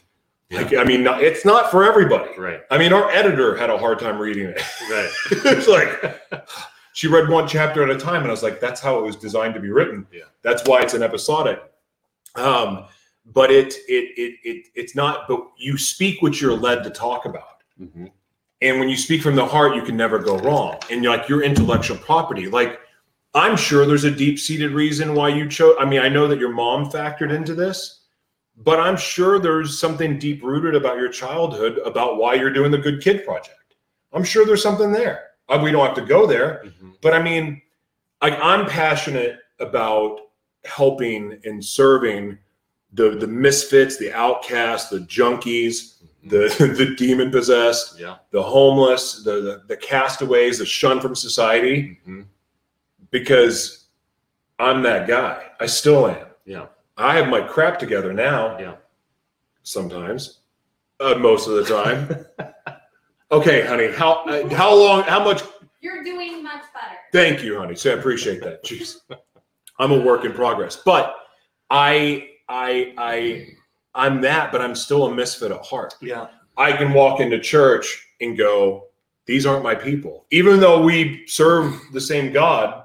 like, I mean, it's not for everybody. right, I mean, our editor had a hard time reading it. right, it's like, she read one chapter at a time. And I was like, that's how it was designed to be written. Yeah. That's why it's an episodic. Um, but it, it, it, it, it's not, but you speak what you're led to talk about. Mhm. And when you speak from the heart, you can never go wrong. And you're like your intellectual property. Like, I'm sure there's a deep seated reason why you chose. I mean, I know that your mom factored into this, but I'm sure there's something deep rooted about your childhood about why you're doing the Good Kid Project. I'm sure there's something there. Uh, We don't have to go there, Mhm. but I mean, like I'm passionate about helping and serving the the misfits, the outcasts, the junkies, the the demon possessed, yeah, the homeless, the, the the castaways, the shunned from society, Mhm. because I'm that guy. I still am. yeah, I have my crap together now. Yeah. Sometimes, uh, most of the time. okay, honey. How uh, how long? How much? You're doing much better. Thank you, honey. So I appreciate that. Jeez, I'm a work in progress, but I I I I'm that, but I'm still a misfit at heart. yeah, I can walk into church and go, these aren't my people. Even though we serve the same God,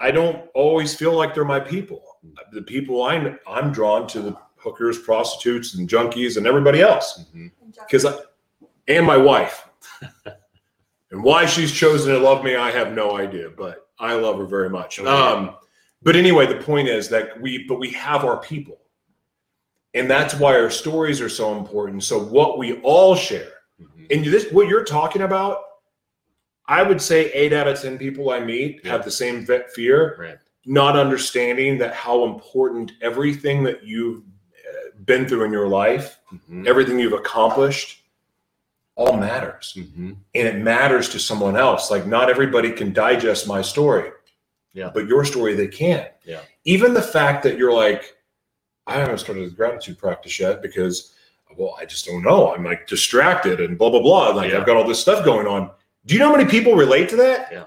I don't always feel like they're my people. The people I'm I'm drawn to the hookers, prostitutes, and junkies and everybody else. Mhm. Because I and my wife. and why she's chosen to love me, I have no idea, but I love her very much. Okay. Um, but anyway, the point is that we but we have our people. And that's why our stories are so important. So what we all share, Mhm. and this what you're talking about, I would say eight out of ten people I meet Yeah. have the same fear, right, not understanding that how important everything that you've uh, been through in your life, Mhm. everything you've accomplished, all matters, Mhm. and it matters to someone else. Like not everybody can digest my story, Yeah. but your story they can. Yeah. Even the fact that you're like, I haven't started the gratitude practice yet because, well, I just don't know. I'm like distracted and blah blah blah. Like Yeah. I've got all this stuff going on. Do you know how many people relate to that? Yeah.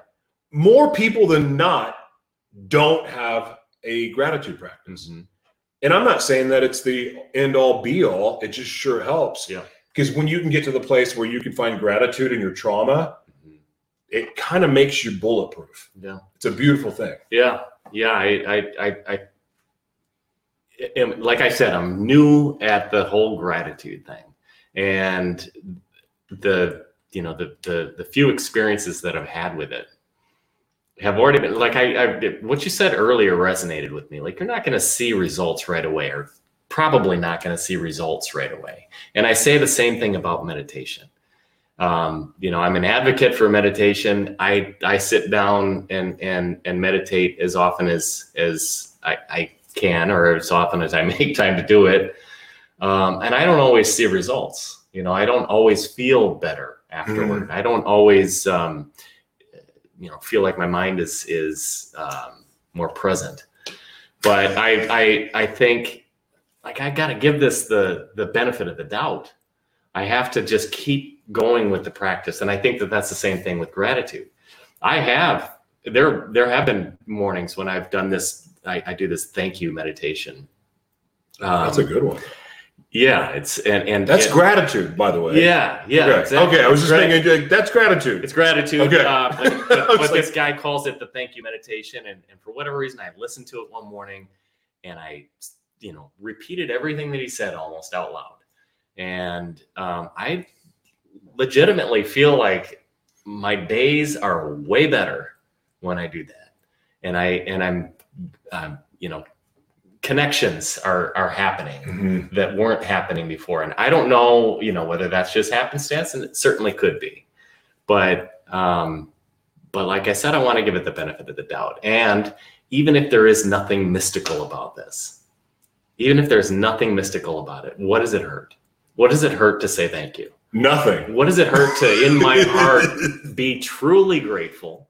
More people than not don't have a gratitude practice. Mhm. And I'm not saying that it's the end all be all. It just sure helps. Yeah. Because when you can get to the place where you can find gratitude in your trauma, Mhm. it kind of makes you bulletproof. yeah. It's a beautiful thing. Yeah, yeah. I, I, I, I, like I said, I'm new at the whole gratitude thing, and the, you know, the the the few experiences that I've had with it have already been like I, I what you said earlier resonated with me. Like you're not going to see results right away, or probably not going to see results right away. And I say the same thing about meditation. Um, you know, I'm an advocate for meditation. I I sit down and and and meditate as often as as I, I can, or as often as I make time to do it. Um, and I don't always see results. You know, I don't always feel better afterward. I don't always, um, you know, feel like my mind is is um, more present. But I I I think like I got to give this the the benefit of the doubt. I have to just keep going with the practice, and I think that that's the same thing with gratitude. I have there there have been mornings when I've done this. I, I do this thank you meditation. Um, That's a good one. yeah. It's and and That's and- gratitude, by the way. Yeah, yeah. Okay. exactly. Okay. I was just Grat- thinking that's gratitude. it's gratitude. Okay. Uh, but but, but like- this guy calls it the thank you meditation, and, and for whatever reason, I listened to it one morning, and I, you know, repeated everything that he said almost out loud. And um, I legitimately feel like my days are way better when I do that. And I and I'm, um, you know, connections are are happening Mhm. that weren't happening before. And I don't know, you know, whether that's just happenstance, and it certainly could be. But um, but like I said, I want to give it the benefit of the doubt. And even if there is nothing mystical about this, even if there's nothing mystical about it, what does it hurt? What does it hurt to say thank you? Nothing. What does it hurt to, in my heart, be truly grateful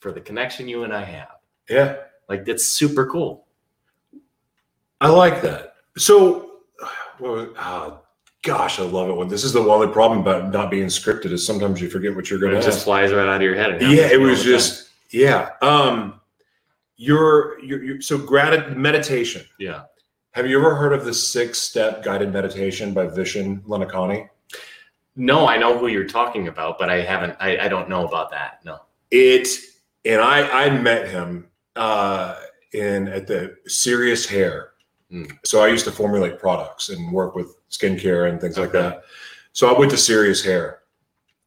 for the connection you and I have? Yeah, Like that's super cool. I like that. So, well, ah, gosh, I love it when this is the only problem about not being scripted is sometimes you forget what you're going It to just flies right out of your head. Yeah, it was just yeah. Um, you're, you're so gratitude meditation. yeah. Have you ever heard of the six step guided meditation by Vishen Lakhiani? No, I know who you're talking about, but I haven't. I, I don't know about that. No. It and I I met him uh, in at the Serious Hair. Hmm. So I used to formulate products and work with skincare and things like that. So I went to Serious Hair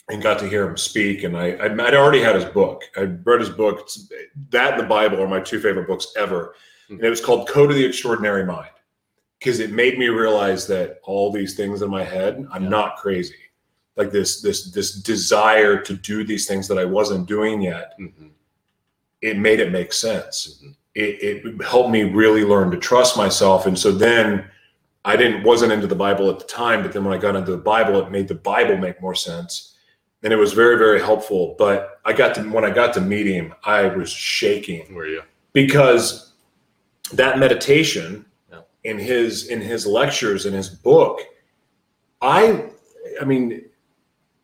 and got to hear him speak. And I I'd, already had his book. I read his book. That and the Bible are my two favorite books ever. Hmm. And it was called Code of the Extraordinary Mind because it made me realize that all these things in my head, I'm Yeah. not crazy. Like this this this desire to do these things that I wasn't doing yet Mhm. It made it make sense. It, it helped me really learn to trust myself. And so then I didn't wasn't into the Bible at the time, but then when I got into the Bible, it made the Bible make more sense. And it was very, very helpful. But I got to when I got to meet him, I was shaking Were you? because that meditation Yeah. in his in his lectures in his book, I I mean,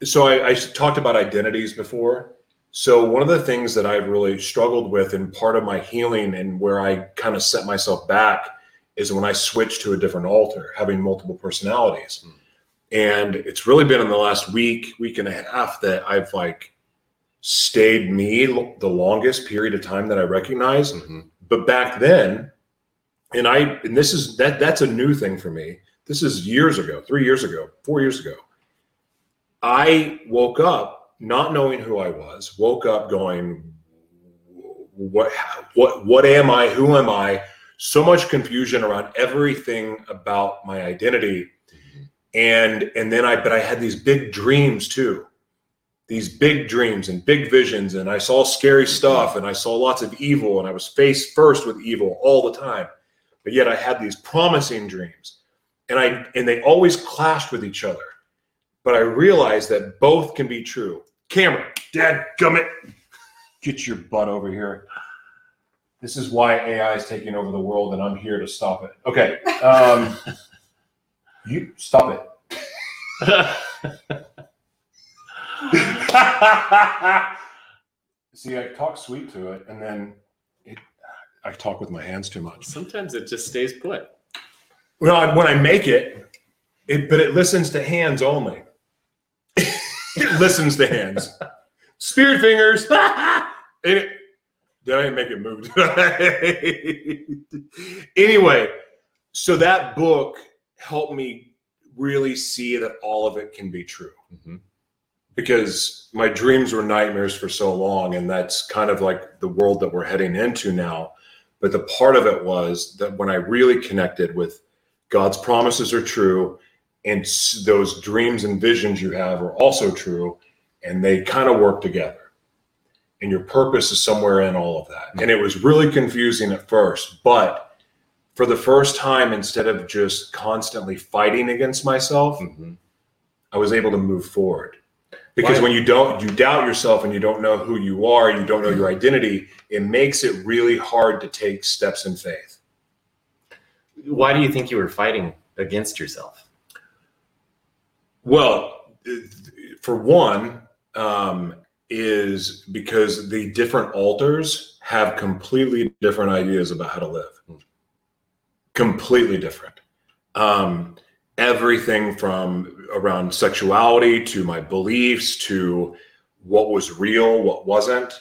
so I, I talked about identities before. So one of the things that I've really struggled with and part of my healing and where I kind of set myself back is when I switched to a different alter, having multiple personalities. Hmm. And it's really been in the last week, week and a half that I've like stayed me the longest period of time that I recognize. Mhm. But back then, and I and this is that that's a new thing for me. This is years ago, three years ago, four years ago. I woke up not knowing who I was, woke up going, what what what am I? Who am I? So much confusion around everything about my identity. And and then I but I had these big dreams too. These big dreams and big visions, and I saw scary stuff, and I saw lots of evil, and I was faced first with evil all the time. But yet I had these promising dreams, and I and they always clashed with each other. But I realize that both can be true. Cameron, Dad, gummit, get your butt over here. This is why AI is taking over the world, and I'm here to stop it. Okay, um, you stop it. See, I talk sweet to it, and then it, I talk with my hands too much. Sometimes it just stays put. Well, when I make it, it but it listens to hands only. It listens to hands. Spirit fingers. and it, did I make it move? anyway, so that book helped me really see that all of it can be true Mhm. because my dreams were nightmares for so long and that's kind of like the world that we're heading into now but the part of it was that when i really connected with god's promises are true and those dreams and visions you have are also true and they kind of work together and your purpose is somewhere in all of that and it was really confusing at first but for the first time instead of just constantly fighting against myself Mhm. I was able to move forward. Because Why- when you don't, you doubt yourself and you don't know who you are, you don't know your identity, it makes it really hard to take steps in faith. Why do you think you were fighting against yourself? Well, for one, um, is because the different alters have completely different ideas about how to live. Completely different. Um, everything from around sexuality to my beliefs to what was real, what wasn't.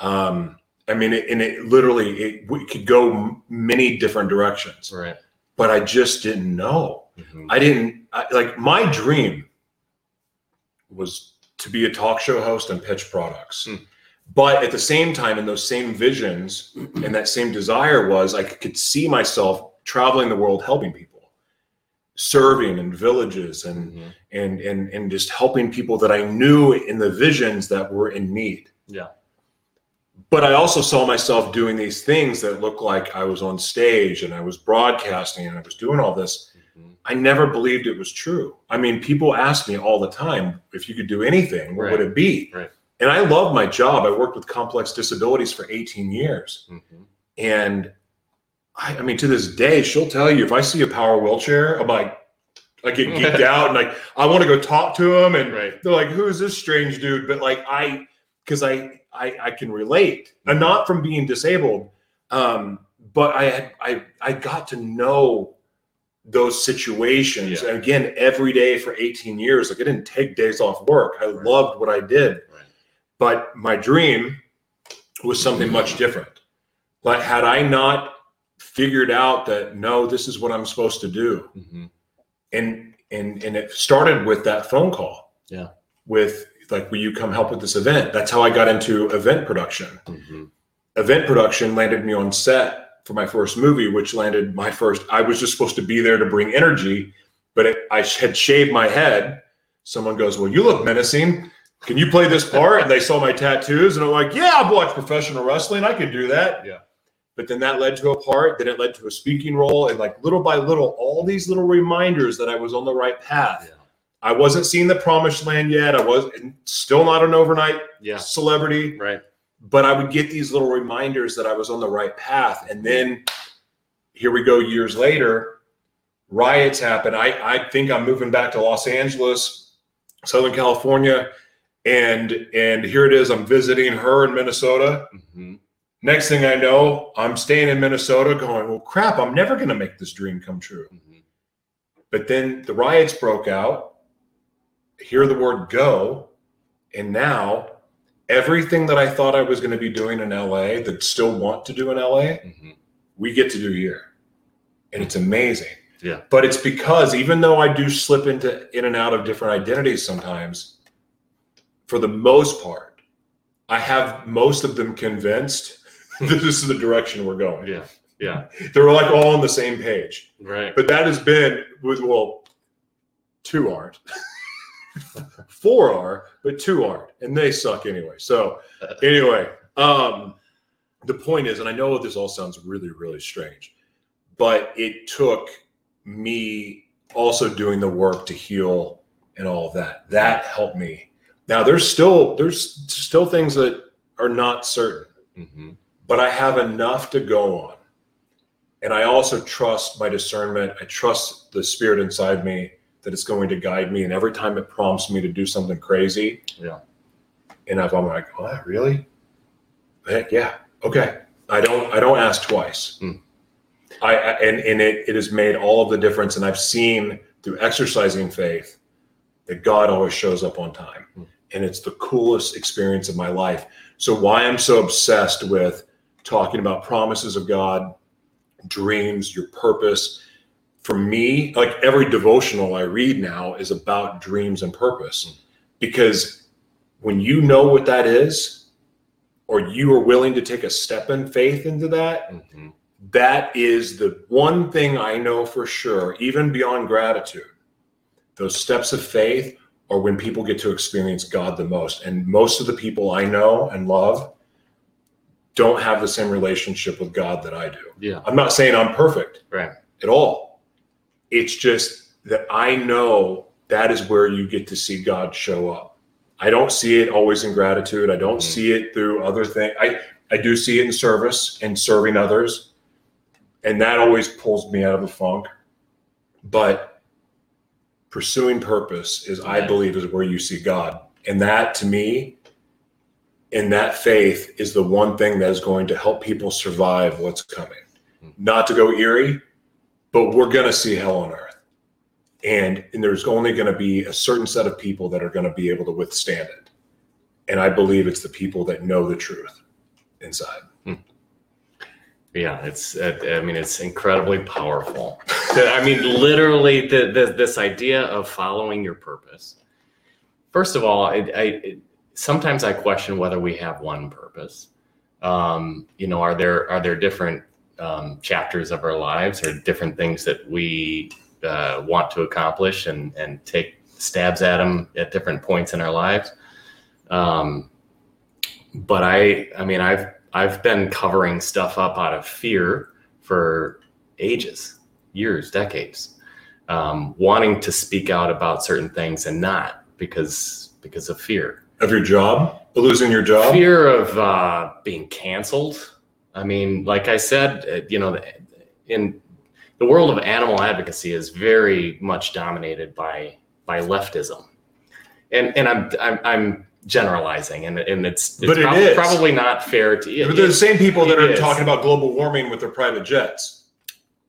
Um, I mean, it, and it literally it we could go many different directions, Right. but I just didn't know. Mhm. I didn't I, like my dream was to be a talk show host and pitch products. Hmm. But at the same time, in those same visions and that same desire was I could see myself traveling the world helping people, serving in villages and Mhm. and and and just helping people that I knew in the visions that were in need. Yeah. But I also saw myself doing these things that looked like I was on stage and I was broadcasting and I was doing all this. I never believed it was true. I mean, people ask me all the time if you could do anything, what would it be? Right. And I love my job. I worked with complex disabilities for 18 years. Mhm. And I, I mean, to this day, she'll tell you if I see a power wheelchair, I'm like, I get geeked out and like, I want to go talk to him. And Right. they're like, who is this strange dude? But like, I, because I, I, I can relate, and not from being disabled, um, but I had, I, I got to know those situations. Yeah. And again, every day for 18 years, like I didn't take days off work. I Right. loved what I did. Right. But my dream was something much different. But had I not figured out that no, this is what I'm supposed to do, Mhm. and and and it started with that phone call. Yeah. With like, will you come help with this event? That's how I got into event production. Mhm. Event production landed me on set for my first movie, which landed my first. I was just supposed to be there to bring energy, but it, I had shaved my head. Someone goes, "Well, you look menacing. Can you play this part?" And they saw my tattoos, and I'm like, "Yeah, I've watched professional wrestling. I could do that." Yeah. But then that led to a part. Then it led to a speaking role, and like little by little, all these little reminders that I was on the right path. Yeah. I wasn't seeing the promised land yet. I was still not an overnight Yeah. celebrity Right. But I would get these little reminders that I was on the right path. And then here we go years later, riots happen. I, I think I'm moving back to Los Angeles, Southern California. And and here it is. I'm visiting her in Minnesota. Mhm. Next thing I know, I'm staying in Minnesota going, well, crap, I'm never going to make this dream come true. Mhm. But then the riots broke out. Hear the word go. And now everything that I thought I was going to be doing in LA that still want to do in LA, Mhm. we get to do here. And it's amazing. Yeah. But it's because even though I do slip into in and out of different identities sometimes, for the most part, I have most of them convinced that this is the direction we're going. Yeah. Yeah. They're like all on the same page. Right. But that has been with well, two aren't. Four are, but two aren't, and they suck anyway. So anyway, um, the point is, and I know this all sounds really, really strange, but it took me also doing the work to heal and all of that. That helped me. Now there's still there's still things that are not certain Mhm. but I have enough to go on. And I also trust my discernment. I trust the spirit inside me that it's going to guide me. And every time it prompts me to do something crazy, Yeah. and I'm like, oh, really? Heck yeah. Okay. I don't I don't ask twice. Hmm. I, I and, and it, it has made all of the difference. And I've seen through exercising faith that God always shows up on time. Hmm. And it's the coolest experience of my life. So why I'm so obsessed with talking about promises of God, dreams, your purpose. For me, like every devotional I read now is about dreams and purpose. Because when you know what that is, or you are willing to take a step in faith into that, Mhm. that is the one thing I know for sure, even beyond gratitude. Those steps of faith are when people get to experience God the most. And most of the people I know and love don't have the same relationship with God that I do. Yeah. I'm not saying I'm perfect Right. at all. It's just that I know that is where you get to see God show up. I don't see it always in gratitude. I don't Mhm. see it through other things. I, I do see it in service and serving others. And that always pulls me out of a funk. But pursuing purpose is, I believe, is where you see God. And that to me, in that faith, is the one thing that is going to help people survive what's coming. Mhm. Not to go eerie, but we're going to see hell on earth. And, and there's only going to be a certain set of people that are going to be able to withstand it. And I believe it's the people that know the truth inside. Yeah, it's. I mean, it's incredibly powerful. I mean, literally, the, the this idea of following your purpose. First of all, I, I it, sometimes I question whether we have one purpose. Um, you know, are there are there different um, chapters of our lives or different things that we uh, want to accomplish and and take stabs at them at different points in our lives? Um, but I, I mean, I've I've been covering stuff up out of fear for ages, years, decades, um, wanting to speak out about certain things and not because because of fear. Of your job, losing your job. Fear of uh, being canceled. I mean, like I said, uh, you know, in the world of animal advocacy is very much dominated by by leftism, and and I'm I'm, I'm generalizing, and and it's, it's But it prob- is. probably not fair to. But they're the same people that are is. talking about global warming with their private jets.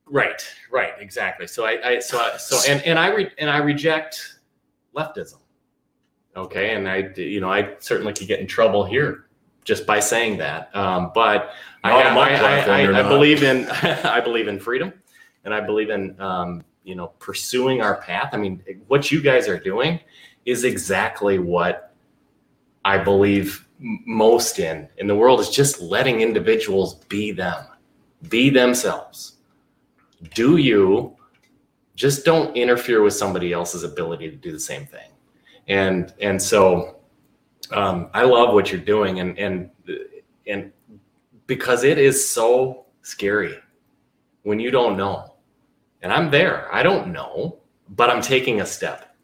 Right, right, exactly. So I, I so I, so and and I re, and I reject leftism. Okay, and I you know I certainly could get in trouble here just by saying that. Um, but I, I, I, I believe in I believe in freedom, and I believe in um, you know pursuing our path. I mean, what you guys are doing is exactly what I believe most in in the world is just letting individuals be them, be themselves. Do you just don't interfere with somebody else's ability to do the same thing, and and so um, I love what you're doing, and and and because it is so scary when you don't know, and I'm there. I don't know, but I'm taking a step.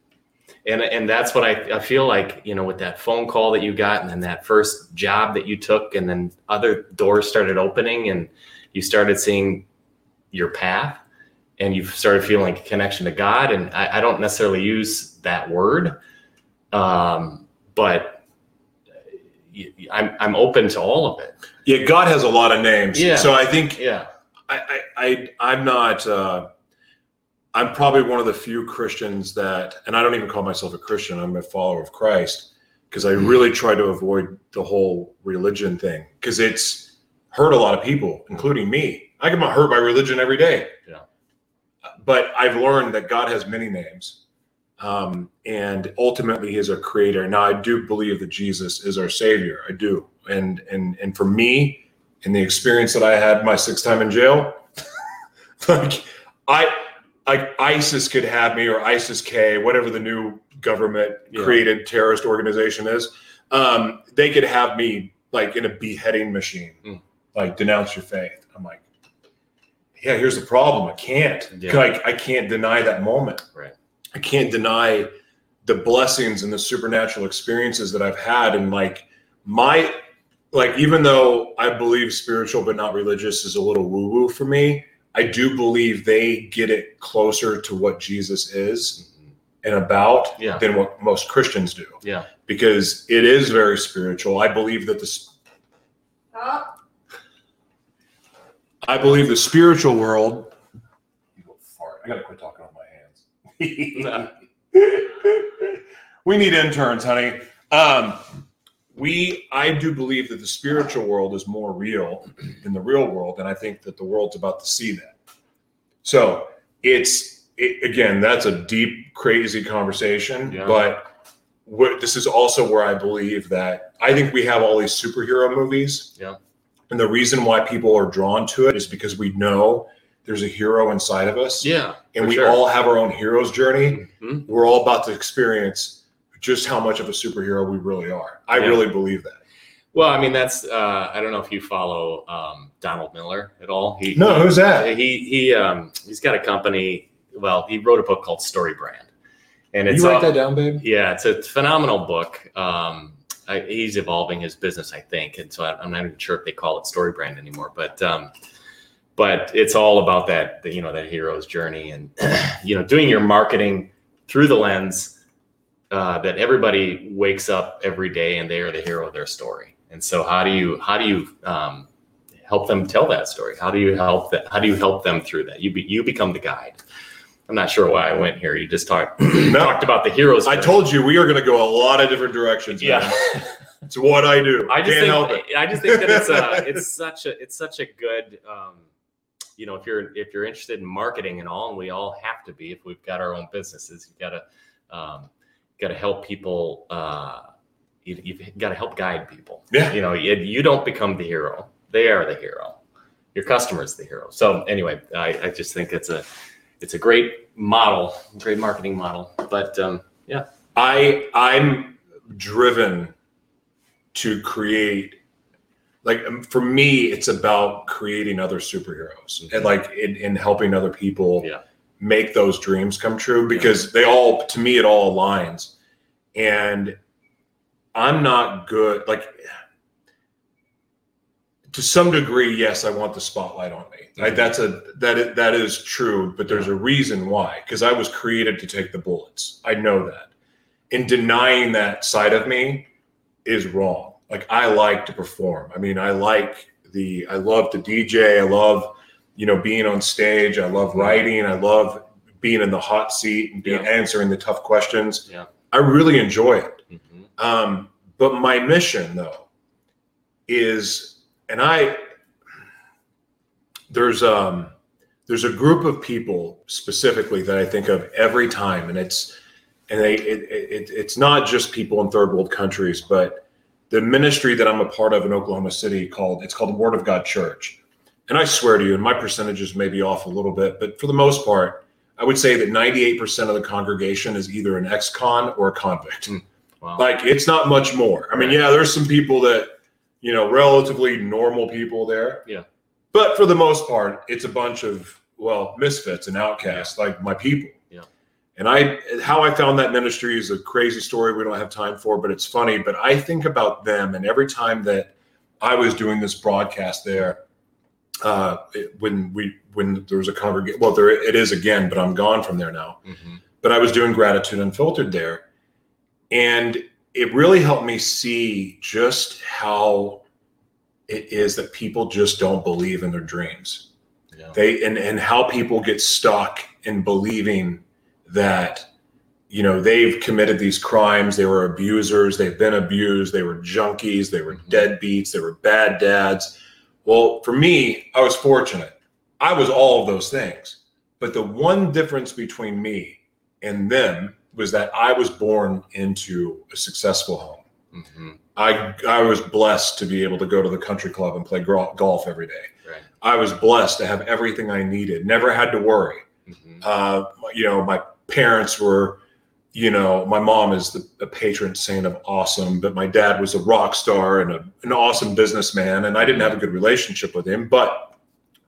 And and that's what I, I feel like you know with that phone call that you got and then that first job that you took and then other doors started opening and you started seeing your path and you started feeling a connection to god. And i, I don't necessarily use that word um, but I'm, I'm open to all of it Yeah, God has a lot of names. Yeah. So I think yeah I, I, I I'm not. Uh, I'm probably one of the few Christians that, and I don't even call myself a Christian. I'm a follower of Christ because I really try to avoid the whole religion thing because it's hurt a lot of people, including me. I get hurt by religion every day. Yeah. But I've learned that God has many names, um, and ultimately, He is our Creator. Now, I do believe that Jesus is our Savior. I do, and and and for me, in the experience that I had my sixth time in jail, like I like ISIS could have me or ISIS K, whatever the new government Yeah. created terrorist organization is. Um, they could have me like in a beheading machine, Mm. like denounce your faith. I'm like, yeah, here's the problem. I can't. Yeah. Like I can't deny that moment. Right. I can't deny the blessings and the supernatural experiences that I've had and like my like even though I believe spiritual but not religious is a little woo woo for me, I do believe they get it closer to what Jesus is mm-hmm. and about Yeah. than what most Christians do yeah because it is very spiritual. I believe that the Oh, I believe the spiritual world. You go fart. I gotta quit talking on my hands. we need interns, honey. Um, we, I do believe that the spiritual world is more real than the real world, and I think that the world's about to see that. So it's it, again, that's a deep, crazy conversation, Yeah. but what, this is also where I believe that I think we have all these superhero movies. Yeah. And the reason why people are drawn to it is because we know there's a hero inside of us. yeah And we sure. all have our own hero's journey. Mhm. We're all about to experience just how much of a superhero we really are. I Yeah. really believe that. Well, I mean, that's uh, I don't know if you follow um, Donald Miller at all. He, No, who's that? He he um, he's got a company. Well, he wrote a book called Story Brand, and it's you write that down, babe? yeah, it's a phenomenal book. Um, I, he's evolving his business, I think, and so I, I'm not even sure if they call it Story Brand anymore. But um, but it's all about that you know that hero's journey and you know doing your marketing through the lens uh, that everybody wakes up every day and they are the hero of their story. And so how do you how do you um, help them tell that story? How do you help that? How do you help them through that? You be, you become the guide. I'm not sure why I went here. You just talked No. talked about the heroes. I told you we are going to go a lot of different directions. man. Yeah. it's what I do. I just Can't think. I just think that it's a it's such a it's such a good um, you know if you're if you're interested in marketing and all and we all have to be if we've got our own businesses you've got to um, got to help people uh, you, you've got to help guide people. Yeah. you know you, you don't become the hero. They are the hero. Your customer's the hero. So anyway I, I just think it's a it's a great model great marketing model. But um, yeah. I I'm driven to create like um, for me it's about creating other superheroes and like in, in helping other people Yeah. make those dreams come true because they all to me it all aligns. And i'm not good like to some degree yes i want the spotlight on me. Like Mhm. that's a that is, that is true but there's a reason why because i was created to take the bullets. I know that. And denying that side of me is wrong like i like to perform i mean i like the i love to dj i love you know being on stage i love writing i love being in the hot seat and being Yeah. answering the tough questions Yeah. i really enjoy it mhm. um, but my mission, though, is, and I, there's um, there's a group of people specifically that I think of every time, and it's, and they, it, it, it's not just people in third world countries, but the ministry that I'm a part of in Oklahoma City called it's called the Word of God Church, and I swear to you, and my percentages may be off a little bit, but for the most part, I would say that 98% of the congregation is either an ex-con or a convict. Hmm. wow Like it's not much more. I mean, yeah, there's some people that, you know, relatively normal people there. Yeah. But for the most part, it's a bunch of, well, misfits and outcasts, like my people. And I, how I found that ministry is a crazy story we don't have time for, but it's funny. But I think about them, and every time that I was doing this broadcast there, uh, it- when we when there was a congregation, well, there it is again, but I'm gone from there now Mhm. but I was doing gratitude unfiltered there. And it really helped me see just how it is that people just don't believe in their dreams. Yeah. They and, and how people get stuck in believing that you know they've committed these crimes, they were abusers, they've been abused, they were junkies, they were Mhm. deadbeats, they were bad dads. Well, for me, I was fortunate. I was all of those things. But the one difference between me and them was that I was born into a successful home. Mhm. I I was blessed to be able to go to the country club and play golf every day. Right. I was blessed to have everything I needed. Never had to worry. Mhm. Uh, you know, my parents were, you know, my mom is the a patron saint of awesome, but my dad was a rock star and a, an awesome businessman, and I didn't have a good relationship with him. But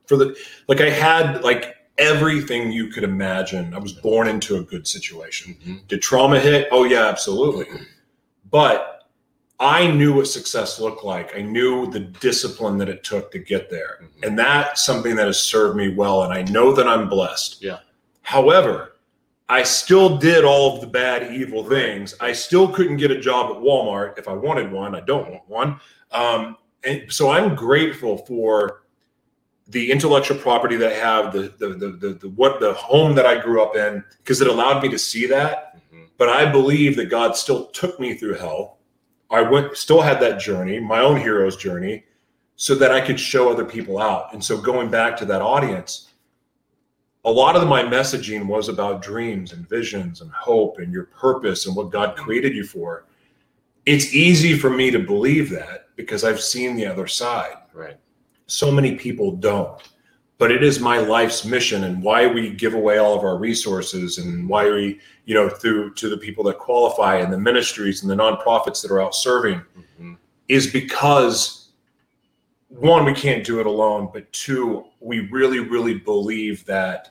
for the like, I had like everything you could imagine. I was born into a good situation. Mhm. Did trauma hit? Oh yeah, absolutely. But I knew what success looked like. I knew the discipline that it took to get there. Mhm. And that's something that has served me well. And I know that I'm blessed. Yeah. However, I still did all of the bad, evil things. I still couldn't get a job at Walmart if I wanted one. I don't want one. Um, and so I'm grateful for the intellectual property that I have, the the the the, the what the home that I grew up in, because it allowed me to see that Mhm. but I believe that God still took me through hell. I went, still had that journey, my own hero's journey, so that I could show other people out. And so, going back to that audience, a lot of my messaging was about dreams and visions and hope and your purpose and what God created you for. It's easy for me to believe that because I've seen the other side Right. so many people don't but it is my life's mission and why we give away all of our resources and why we you know through to the people that qualify and the ministries and the nonprofits that are out serving Mhm. is because one we can't do it alone but two we really really believe that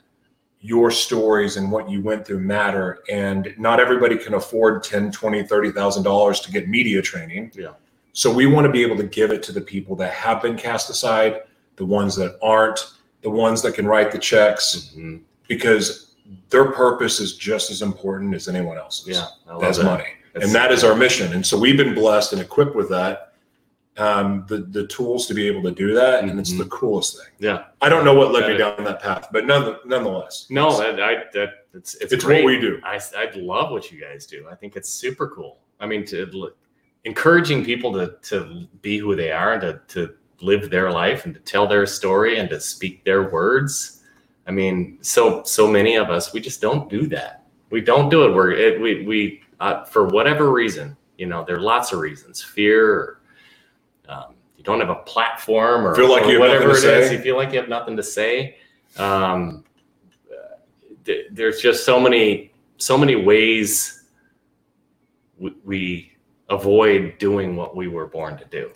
your stories and what you went through matter and not everybody can afford 10 20 30 thousand dollars to get media training Yeah. so we want to be able to give it to the people that have been cast aside the ones that aren't the ones that can write the checks Mhm. because their purpose is just as important as anyone else's Yeah. As that. money That's- and that is our mission and so we've been blessed and equipped with that um, the the tools to be able to do that, and it's Mhm. the coolest thing. Yeah. I don't know what led me That- down that path, but none, nonetheless, No, that I that it's it's, it's what we do. I I love what you guys do. I think it's super cool. I mean, to encouraging people to to be who they are and to to live their life and to tell their story and to speak their words. I mean, so so many of us we just don't do that. We don't do it. We're it, we we uh, for whatever reason. You know, there are lots of reasons. Fear. Um, you don't have a platform or, Feel like or you have whatever it is. say. You feel like you have nothing to say. Um, uh, th- there's just so many so many ways we, we avoid doing what we were born to do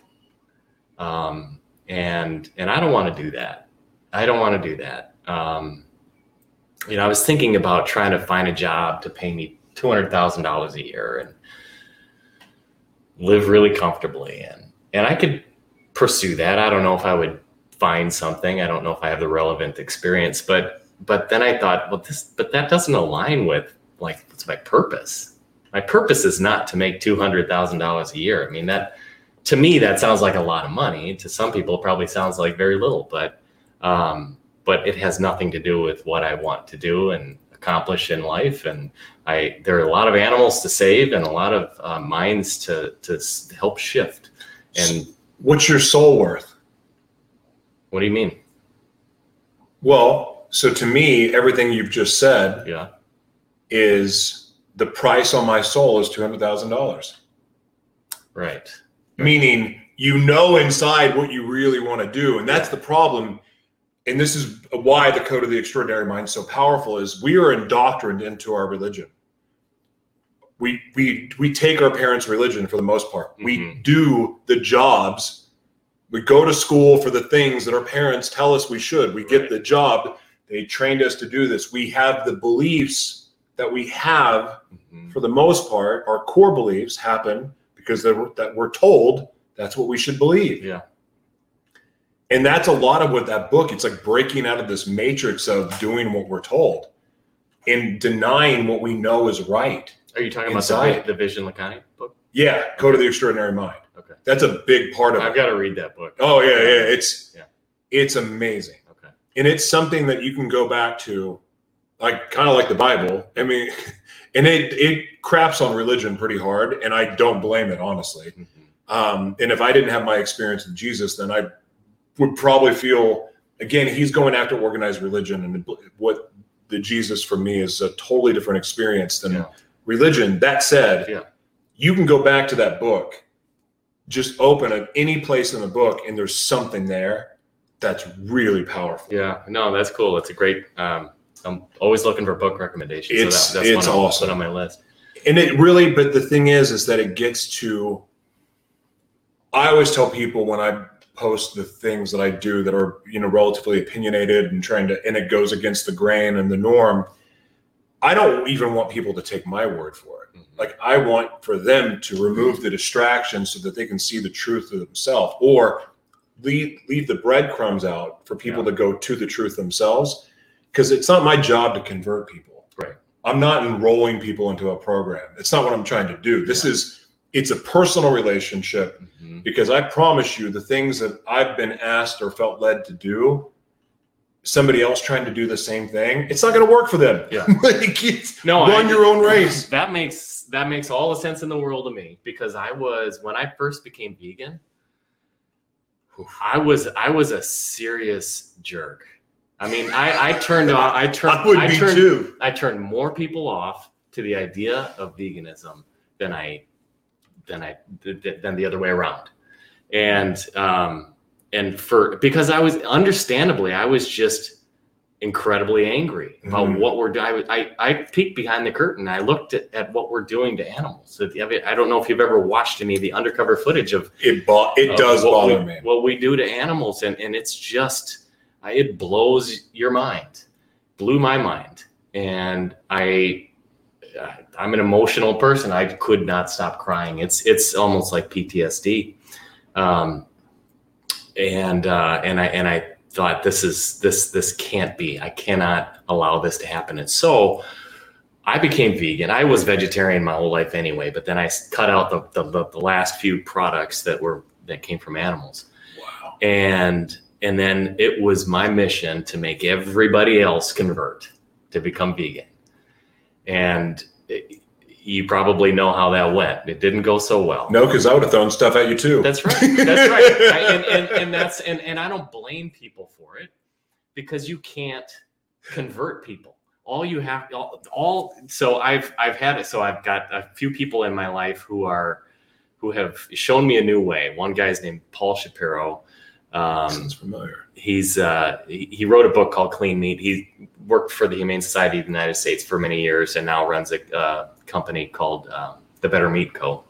um, and and i don't want to do that i don't want to do that um, you know i was thinking about trying to find a job to pay me $200000 a year and live really comfortably and and i could pursue that. I don't know if i would find something. I don't know if i have the relevant experience. But but then i thought well this but that doesn't align with like what's my purpose? My purpose is not to make $200000 a year. I mean that to me that sounds like a lot of money. To some people it probably sounds like very little. But um but it has nothing to do with what i want to do and accomplish in life. And i there are a lot of animals to save and a lot of uh, minds to to help shift and What's your soul worth? what do you mean Well, so to me, everything you've just said yeah is the price on my soul is two hundred thousand dollars. right meaning you know inside what you really want to do and that's the problem and this is why the code of the extraordinary mind is so powerful is we are indoctrined into our religion we we we take our parents religion for the most part we Mhm. do the jobs we go to school for the things that our parents tell us we should we get Right. the job they trained us to do this we have the beliefs that we have Mhm. for the most part, our core beliefs happen because they were, that we're told that's what we should believe. Yeah. And that's a lot of what that book, it's like breaking out of this matrix of doing what we're told and denying what we know is right. Are you talking Inside. about the, the Vishen Lakhiani book Yeah, Code of the Extraordinary Mind. okay That's a big part of i've it. got to read that book Oh yeah, yeah. It's Yeah. it's amazing. okay and it's something that you can go back to like kind of like the bible i mean and it it craps on religion pretty hard and i don't blame it honestly Mhm. um and if i didn't have my experience with jesus then i would probably feel again he's going after organized religion and what the jesus for me is a totally different experience than Yeah. Religion that said Yeah. you can go back to that book just open at any place in the book and there's something there that's really powerful Yeah, no, that's cool. That's a great. Um, I'm always looking for book recommendations. It's- so that, that's it's one awesome. on my list. and it really but the thing is is that it gets to i always tell people when i post the things that i do that are you know relatively opinionated and trying to and it goes against the grain and the norm i don't even want people to take my word for it Mhm. like i want for them to remove the distraction so that they can see the truth of themselves or leave leave the breadcrumbs out for people Yeah. to go to the truth themselves because it's not my job to convert people Right. i'm not enrolling people into a program it's not what i'm trying to do this is it's a personal relationship Mhm. because i promise you the things that i've been asked or felt led to do somebody else trying to do the same thing it's not going to work for them Yeah. like it's, No, run I- your own race That makes that makes all the sense in the world to me because I was when I first became vegan. I was I was a serious jerk. I mean, I I turned off. I turned. i would I be turned, too I turned more people off to the idea of veganism than I than I than the other way around. And um and for because I was understandably I was just incredibly angry about Mhm. what we're doing. I, I I peeked behind the curtain. I looked at, at what we're doing to animals. I don't know if you've ever watched any of the undercover footage of it bo- it of does what bother we, me What we do to animals, and and it's just it blows your mind, blew my mind, and I. I- I'm an emotional person. I could not stop crying. It's it's almost like PTSD, um, and uh, and I and I thought this is this this can't be. I cannot allow this to happen. And so I became vegan. I was vegetarian my whole life anyway, but then I cut out the, the, the, last few products that were that came from animals Wow. and and then it was my mission to make everybody else convert to become vegan and it- you probably know how that went. It didn't go so well. No, because I would have thrown stuff at you too. that's right. That's right. I- and, and, and that's and, and i don't blame people for it because you can't convert people. All you have all, all so i've i've had it. So i've got a few people in my life who are who have shown me a new way. One guy's named paul shapiro. Um, Sounds familiar. he's uh, he he wrote a book called Clean Meat. He worked for the Humane Society of the United States for many years, and now runs a uh, company called um, the Better Meat Co.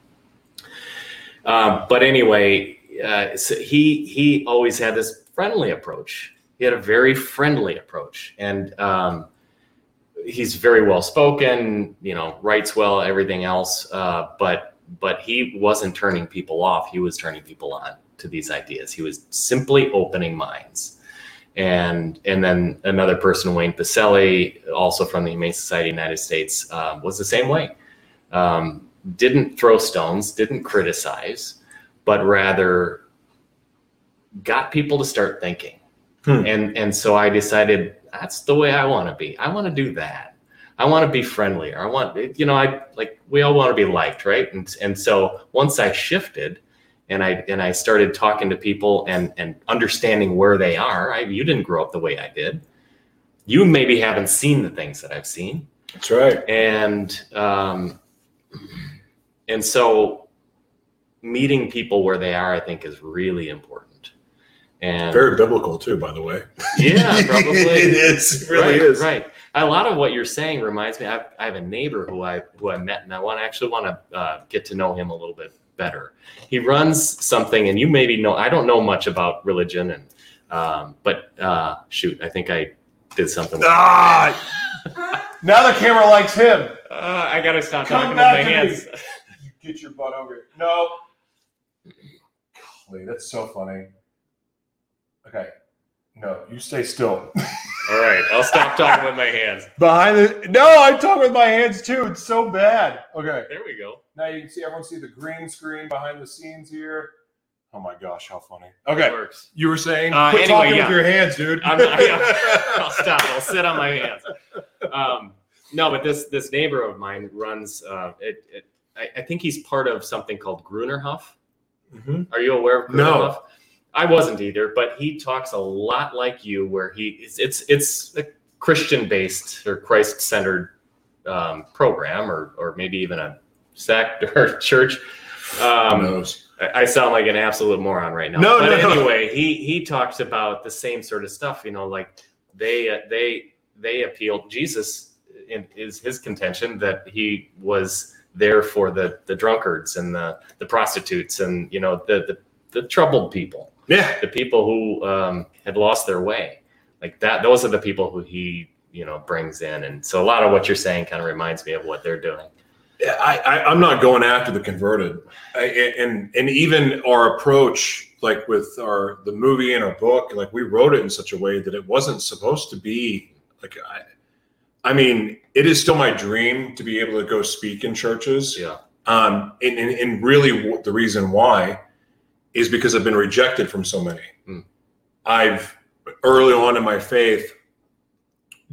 Um, but anyway, uh, so he he always had this friendly approach. He had a very friendly approach, and um, he's very well spoken. You know, writes well, everything else. Uh, but but he wasn't turning people off. He was turning people on to these ideas. He was simply opening minds. And and then another person, Wayne Pacelli, also from the Humane Society of the United States, uh, was the same way. Um, didn't throw stones, didn't criticize, but rather got people to start thinking. Hmm. And and so I decided that's the way I want to be. I want to do that. I want to be friendlier. I want you know I like we all want to be liked, right? And and so once I shifted and I and I started talking to people and and understanding where they are. I, you didn't grow up the way I did. You maybe haven't seen the things that I've seen, That's right. and um, and so meeting people where they are, I think, is really important. And Very biblical too, by the way. yeah, probably it is. It really right, is. Right. A lot of what you're saying reminds me. I have, I have a neighbor who I who I met, and I want actually want to uh, get to know him a little bit better. He runs something, and you maybe know. I don't know much about religion, and um, but uh, shoot, I think I did something. with- Ah! now the camera likes him. Uh, I gotta stop Come talking with my to me. hands. Get your butt over here. No. Golly, that's so funny. Okay. No, you stay still. All right, I'll stop talking with my hands. Behind the no, I talk with my hands too. It's so bad. Okay. There we go. Now you can see everyone see the green screen behind the scenes here. Oh my gosh, how funny. Okay. works. You were saying Uh, quit anyway, talking yeah. with your hands, dude. I'm not, yeah, I'll stop. I'll sit on my hands. Um, no, but this this neighbor of mine runs. Uh, it, it, I, I think he's part of something called Bruderhof. Mhm. Are you aware of No. I wasn't either, but he talks a lot like you, where he it's it's, it's a Christian based or Christ centered um, program, or or maybe even a sect or church. Who Um, knows? I I sound like an absolute moron right now. No, but no, no. anyway, he he talks about the same sort of stuff. You know, like they uh, they they appealed. Jesus in, is his contention that he was there for the the drunkards and the the prostitutes and you know the the, the troubled people, Yeah. the people who um, had lost their way. Like that, those are the people who he you know brings in. And so a lot of what you're saying kind of reminds me of what they're doing. Yeah, I, I, I'm not going after the converted, I, and and even our approach, like with our the movie and our book, like we wrote it in such a way that it wasn't supposed to be like I, I mean, it is still my dream to be able to go speak in churches. Yeah. Um, and, and, and really, the reason why is because I've been rejected from so many. Hmm. I've early on in my faith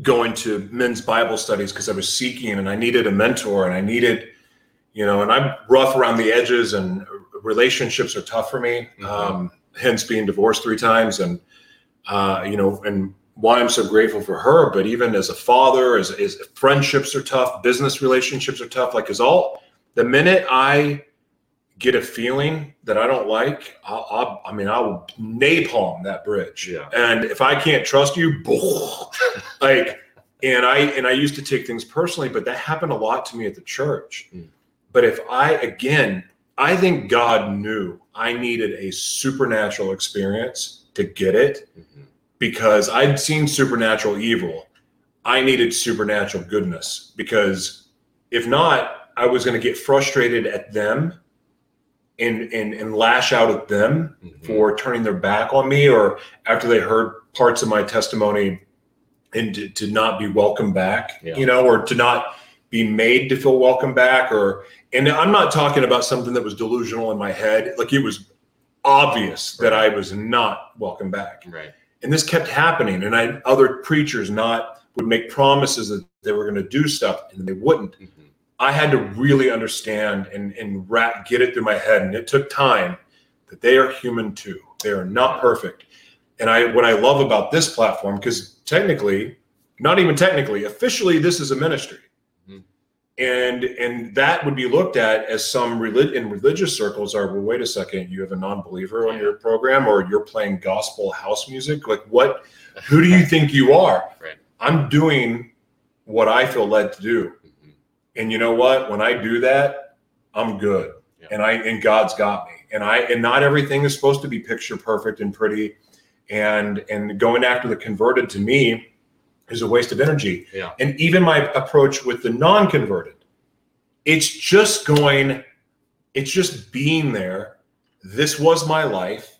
going to men's Bible studies because I was seeking and I needed a mentor and I needed, you know, and I'm rough around the edges and relationships are tough for me. Mhm. Um, hence being divorced three times and, uh, you know, and why I'm so grateful for her. But even as a father, as, as friendships are tough, business relationships are tough. Like, is all the minute I get a feeling that I don't like, I'll, I'll, I mean, I will napalm that bridge. Yeah. And if I can't trust you, like, and I and I used to take things personally, but that happened a lot to me at the church. Mm. But if I again, I think God knew I needed a supernatural experience to get it Mhm. because I'd seen supernatural evil. I needed supernatural goodness because if not, I was going to get frustrated at them and, and, and lash out at them Mhm. for turning their back on me or after they heard parts of my testimony and to, to not be welcome back, Yeah. you know, or to not be made to feel welcome back or and I'm not talking about something that was delusional in my head. Like it was obvious that I was not welcome back. Right. And this kept happening. And I other preachers not would make promises that they were going to do stuff and they wouldn't. Mhm. I had to really understand and and rat, get it through my head, and it took time that they are human too. They are not perfect. And I what I love about this platform, because technically, not even technically, officially, this is a ministry. Mhm. And and that would be looked at as some relig- in religious circles are well, wait a second, you have a non-believer on your program or you're playing gospel house music. Like what who do you think you are? Right. I'm doing what I feel led to do. And you know what? When I do that, I'm good. Yeah. And I and God's got me. And I and not everything is supposed to be picture perfect and pretty. And and going after the converted to me is a waste of energy. Yeah. And even my approach with the non-converted, it's just going, it's just being there. This was my life.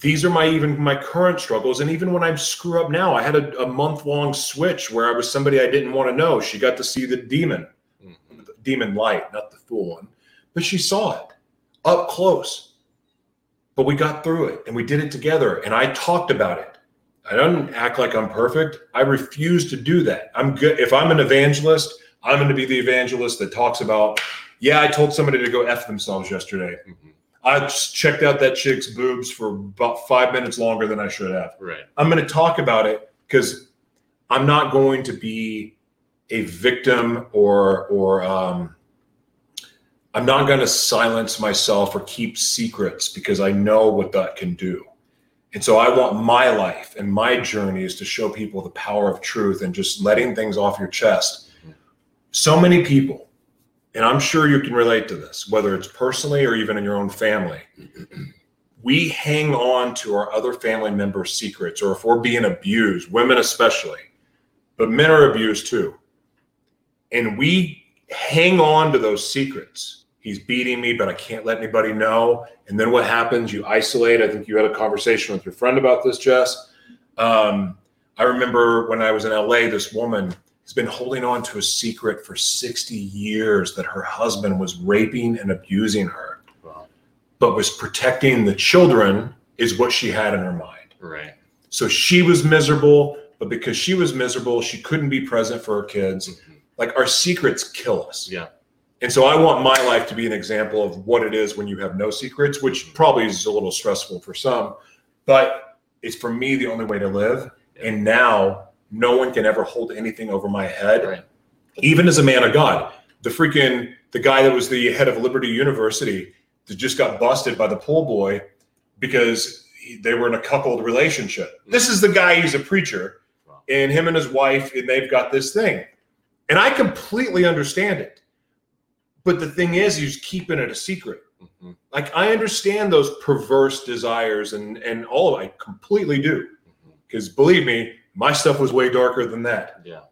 These are my even my current struggles. And even when I screw up now, I had a, a month-long switch where I was somebody I didn't want to know. She got to see the demon. Demon light, not the full one, but she saw it up close. But we got through it and we did it together. And I talked about it. I don't act like I'm perfect. I refuse to do that. I'm good. If I'm an evangelist, I'm going to be the evangelist that talks about, yeah, I told somebody to go F themselves yesterday. Mhm. I just checked out that chick's boobs for about five minutes longer than I should have. Right. I'm going to talk about it because I'm not going to be a victim or or um, I'm not going to silence myself or keep secrets because I know what that can do. And so I want my life and my journey is to show people the power of truth and just letting things off your chest. So many people, and I'm sure you can relate to this, whether it's personally or even in your own family we hang on to our other family members' secrets, or if we're being abused, women especially, but men are abused too. And we hang on to those secrets. He's beating me, but I can't let anybody know. And then what happens? You isolate. I think you had a conversation with your friend about this, Jess. Um, I remember when I was in LA, this woman has been holding on to a secret for 60 years that her husband was raping and abusing her Wow. but was protecting the children is what she had in her mind. Right. So she was miserable, but because she was miserable, she couldn't be present for her kids. Mhm. Like our secrets kill us. Yeah. And so I want my life to be an example of what it is when you have no secrets, which probably is a little stressful for some, but it's for me the only way to live. And now no one can ever hold anything over my head Right. even as a man of God. The freaking the guy that was the head of Liberty University that just got busted by the pool boy because he, they were in a coupled relationship. Mm-hmm. This is the guy. He's a preacher, Wow. and him and his wife, and they've got this thing, and I completely understand it. But the thing is, he's keeping it a secret. Mhm. Like I understand those perverse desires, and and all of it, I completely do. Because believe me, my stuff was way darker than that Yeah.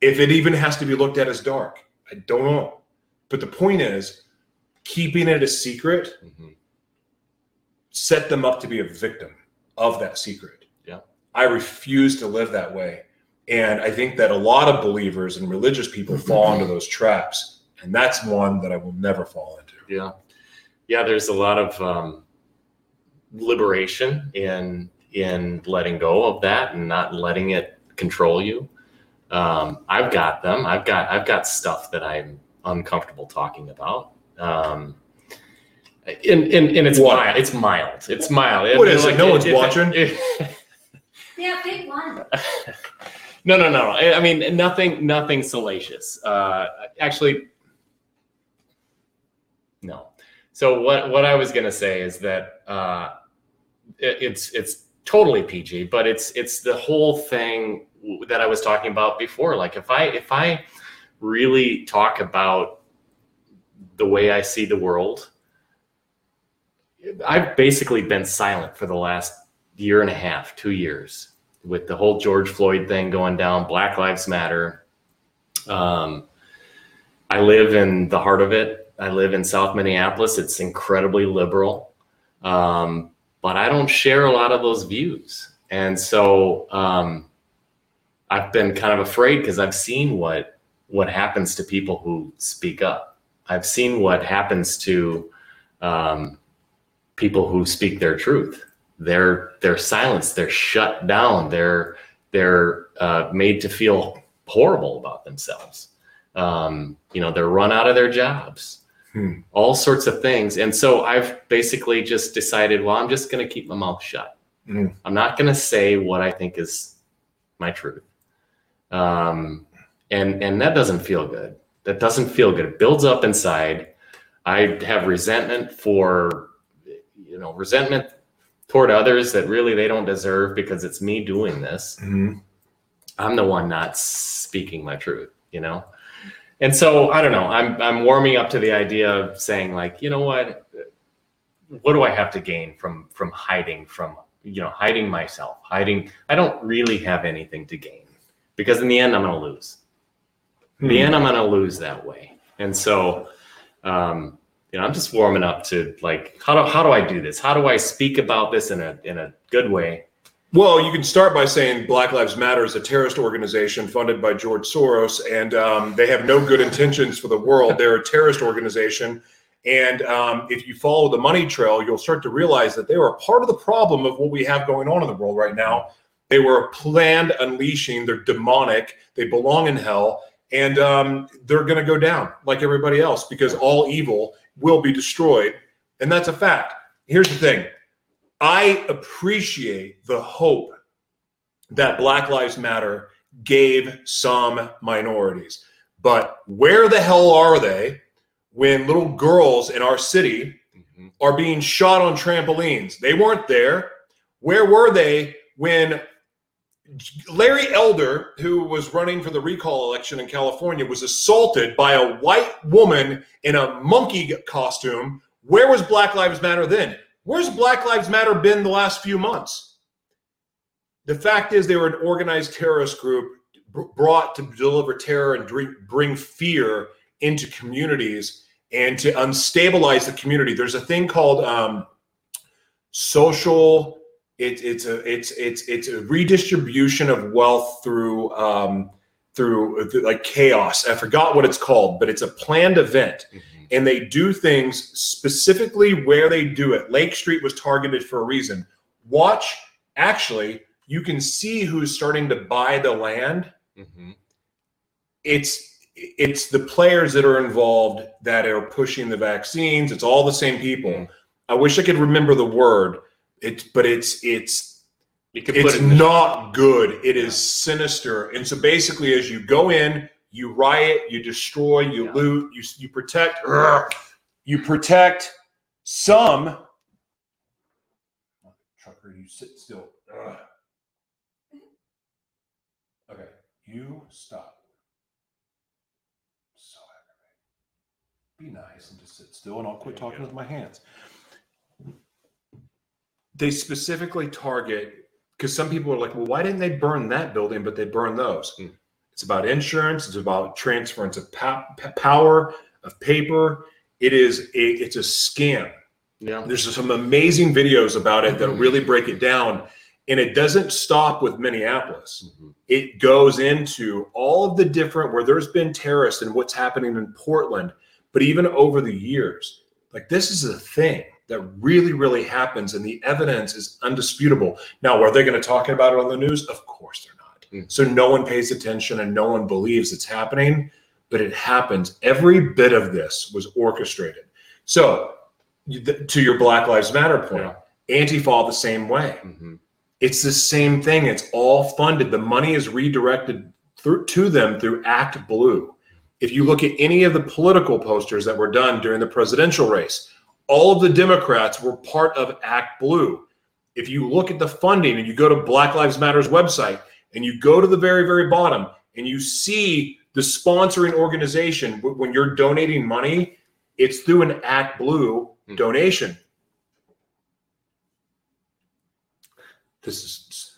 if it even has to be looked at as dark. I don't know. But the point is, keeping it a secret Mhm. set them up to be a victim of that secret. Yeah. I refuse to live that way. And I think that a lot of believers and religious people fall into those traps. And that's one that I will never fall into. Yeah. Yeah, there's a lot of um, liberation in in letting go of that and not letting it control you. Um, I've got them. I've got I've got stuff that I'm uncomfortable talking about. Um, and, and, and it's What? mild. It's mild. It's mild. What is it? No one's if- watching? if- Yeah, pick one. no, no, no. I mean, nothing, nothing salacious. Uh, actually, no. So what what I was gonna say is that uh, it, it's it's totally PG, but it's it's the whole thing that I was talking about before. Like if I if I really talk about the way I see the world, I've basically been silent for the last year and a half, two years, with the whole George Floyd thing going down, Black Lives Matter. Um, I live in the heart of it. I live in South Minneapolis. It's incredibly liberal, um, but I don't share a lot of those views, and so um, I've been kind of afraid because I've seen what what happens to people who speak up. I've seen what happens to um, people who speak their truth. They're they're silenced. They're shut down. They're they're uh, made to feel horrible about themselves. Um, you know, they're run out of their jobs. Hmm. All sorts of things. And so I've basically just decided, well, I'm just going to keep my mouth shut. Hmm. I'm not going to say what I think is my truth. Um, and and that doesn't feel good. That doesn't feel good. It builds up inside. I have resentment for, you know, resentment toward others that really they don't deserve because it's me doing this. Mhm. I'm the one not speaking my truth, you know? And so I don't know. I'm I'm warming up to the idea of saying like, you know what? What do I have to gain from from hiding from you know hiding myself, hiding? I don't really have anything to gain because in the end I'm going to lose. In the Hmm. end I'm going to lose that way. And so, um, you know, I'm just warming up to like how do how do I do this? How do I speak about this in a in a good way? Well, you can start by saying Black Lives Matter is a terrorist organization funded by George Soros, and um, they have no good intentions for the world. They're a terrorist organization. And um, if you follow the money trail, you'll start to realize that they are part of the problem of what we have going on in the world right now. They were planned unleashing. They're demonic. They belong in hell. And um, they're going to go down like everybody else because all evil will be destroyed. And that's a fact. Here's the thing I appreciate the hope that Black Lives Matter gave some minorities. But where the hell are they when little girls in our city mm-hmm. are being shot on trampolines? They weren't there. Where were they when Larry Elder, who was running for the recall election in California, was assaulted by a white woman in a monkey costume? Where was Black Lives Matter then? Where's Black Lives Matter been the last few months? The fact is, they were an organized terrorist group brought to deliver terror and bring fear into communities and to unstabilize the community. There's a thing called um, social. It, it's a it's it's it's a redistribution of wealth through um, through, through like chaos. I forgot what it's called, but it's a planned event and they do things specifically where they do it. Lake Street was targeted for a reason. Watch, actually, you can see who's starting to buy the land. Mm-hmm. It's it's the players that are involved that are pushing the vaccines. It's all the same people. Mhm. I wish I could remember the word. It's but it's it's it's put it not good. It is sinister. And so basically, as you go in, you riot, you destroy, you Yeah. loot, you you protect, you protect some. Trucker, you sit still. Ugh. Okay, you stop. So aggravating. Be nice and just sit still, and I'll quit talking with my hands. They specifically target because some people are like, well, why didn't they burn that building, but they burn those? Hmm. It's about insurance. It's about transference of power of paper. It is a, it's a scam. Yeah. There's some amazing videos about it that Mhm. really break it down, and it doesn't stop with Minneapolis. Mhm. It goes into all of the different where there's been terrorists and what's happening in Portland, but even over the years, like this is a thing that really, really happens, and the evidence is undisputable. Now, are they going to talk about it on the news? Of course they're not. Mm. So no one pays attention and no one believes it's happening, but it happens. Every bit of this was orchestrated. So, to your Black Lives Matter point, Antifa the same way. Mhm. It's the same thing. It's all funded. The money is redirected through to them through Act Blue. If you look at any of the political posters that were done during the presidential race, all of the Democrats were part of Act Blue. If you look at the funding and you go to Black Lives Matter's website and you go to the very, very bottom and you see the sponsoring organization, when you're donating money, it's through an Act Blue Hmm. donation. This is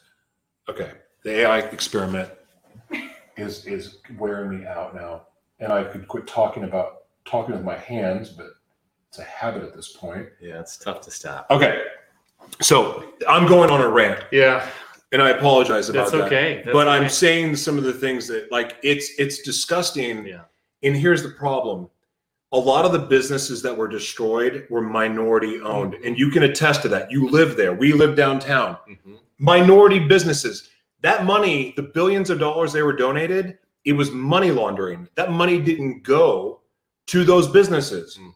okay. The AI experiment is is wearing me out now, and I could quit talking about talking with my hands, but it's a habit at this point. Yeah, it's tough to stop. Okay, so I'm going on a rant, Yeah, and I apologize about that's that. okay. That's but I'm okay. saying some of the things that like it's it's disgusting. Yeah. And here's the problem: a lot of the businesses that were destroyed were minority owned, and you can attest to that. You live there. We live downtown. Mhm. Minority businesses. That money, the billions of dollars they were donated, it was money laundering. That money didn't go to those businesses. Mm.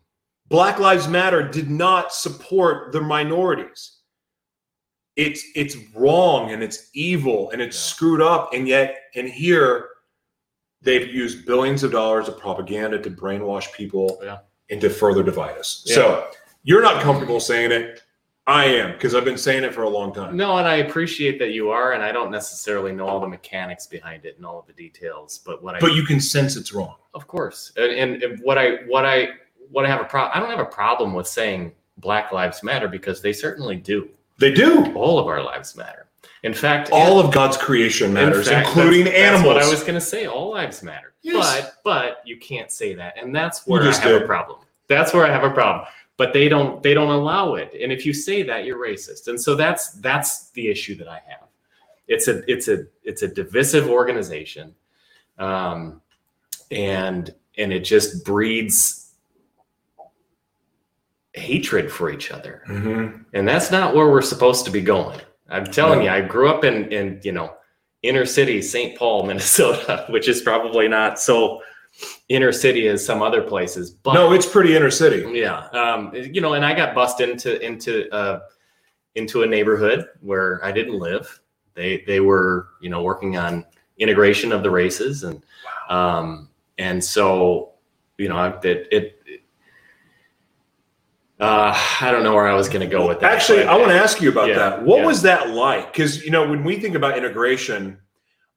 Black Lives Matter did not support the minorities. It's it's wrong and it's evil and it's Yeah. screwed up. And yet, and here, they've used billions of dollars of propaganda to brainwash people Yeah. and to further divide us. So you're not comfortable saying it. I am because I've been saying it for a long time. No, and I appreciate that you are, and I don't necessarily know all the mechanics behind it and all of the details, but what I But you can sense it's wrong. Of course, and, and, and what I what I what I have a problem. I don't have a problem with saying Black Lives Matter because they certainly do. They do. All of our lives matter. In fact, All of God's creation in matters, fact, including that's, animals. That's what I was going to say. All lives matter. Yes. But but you can't say that, and that's where I have did. a problem. That's where I have a problem. But they don't they don't allow it, and if you say that, you're racist. And so that's that's the issue that I have. It's a it's a it's a divisive organization, um, and and it just breeds hatred for each other Mhm. and that's not where we're supposed to be going. I'm telling No. you, I grew up in in you know inner city St. Paul, Minnesota, which is probably not so inner city as some other places. But no, it's pretty inner city. yeah, um, you know, and I got bussed into into uh, into a neighborhood where I didn't live. They they were you know working on integration of the races and um, and so you know it it. Uh, I don't know where I was going to go with that. Actually, I want to ask you about Yeah, that. What yeah. was that like? Because you know, when we think about integration,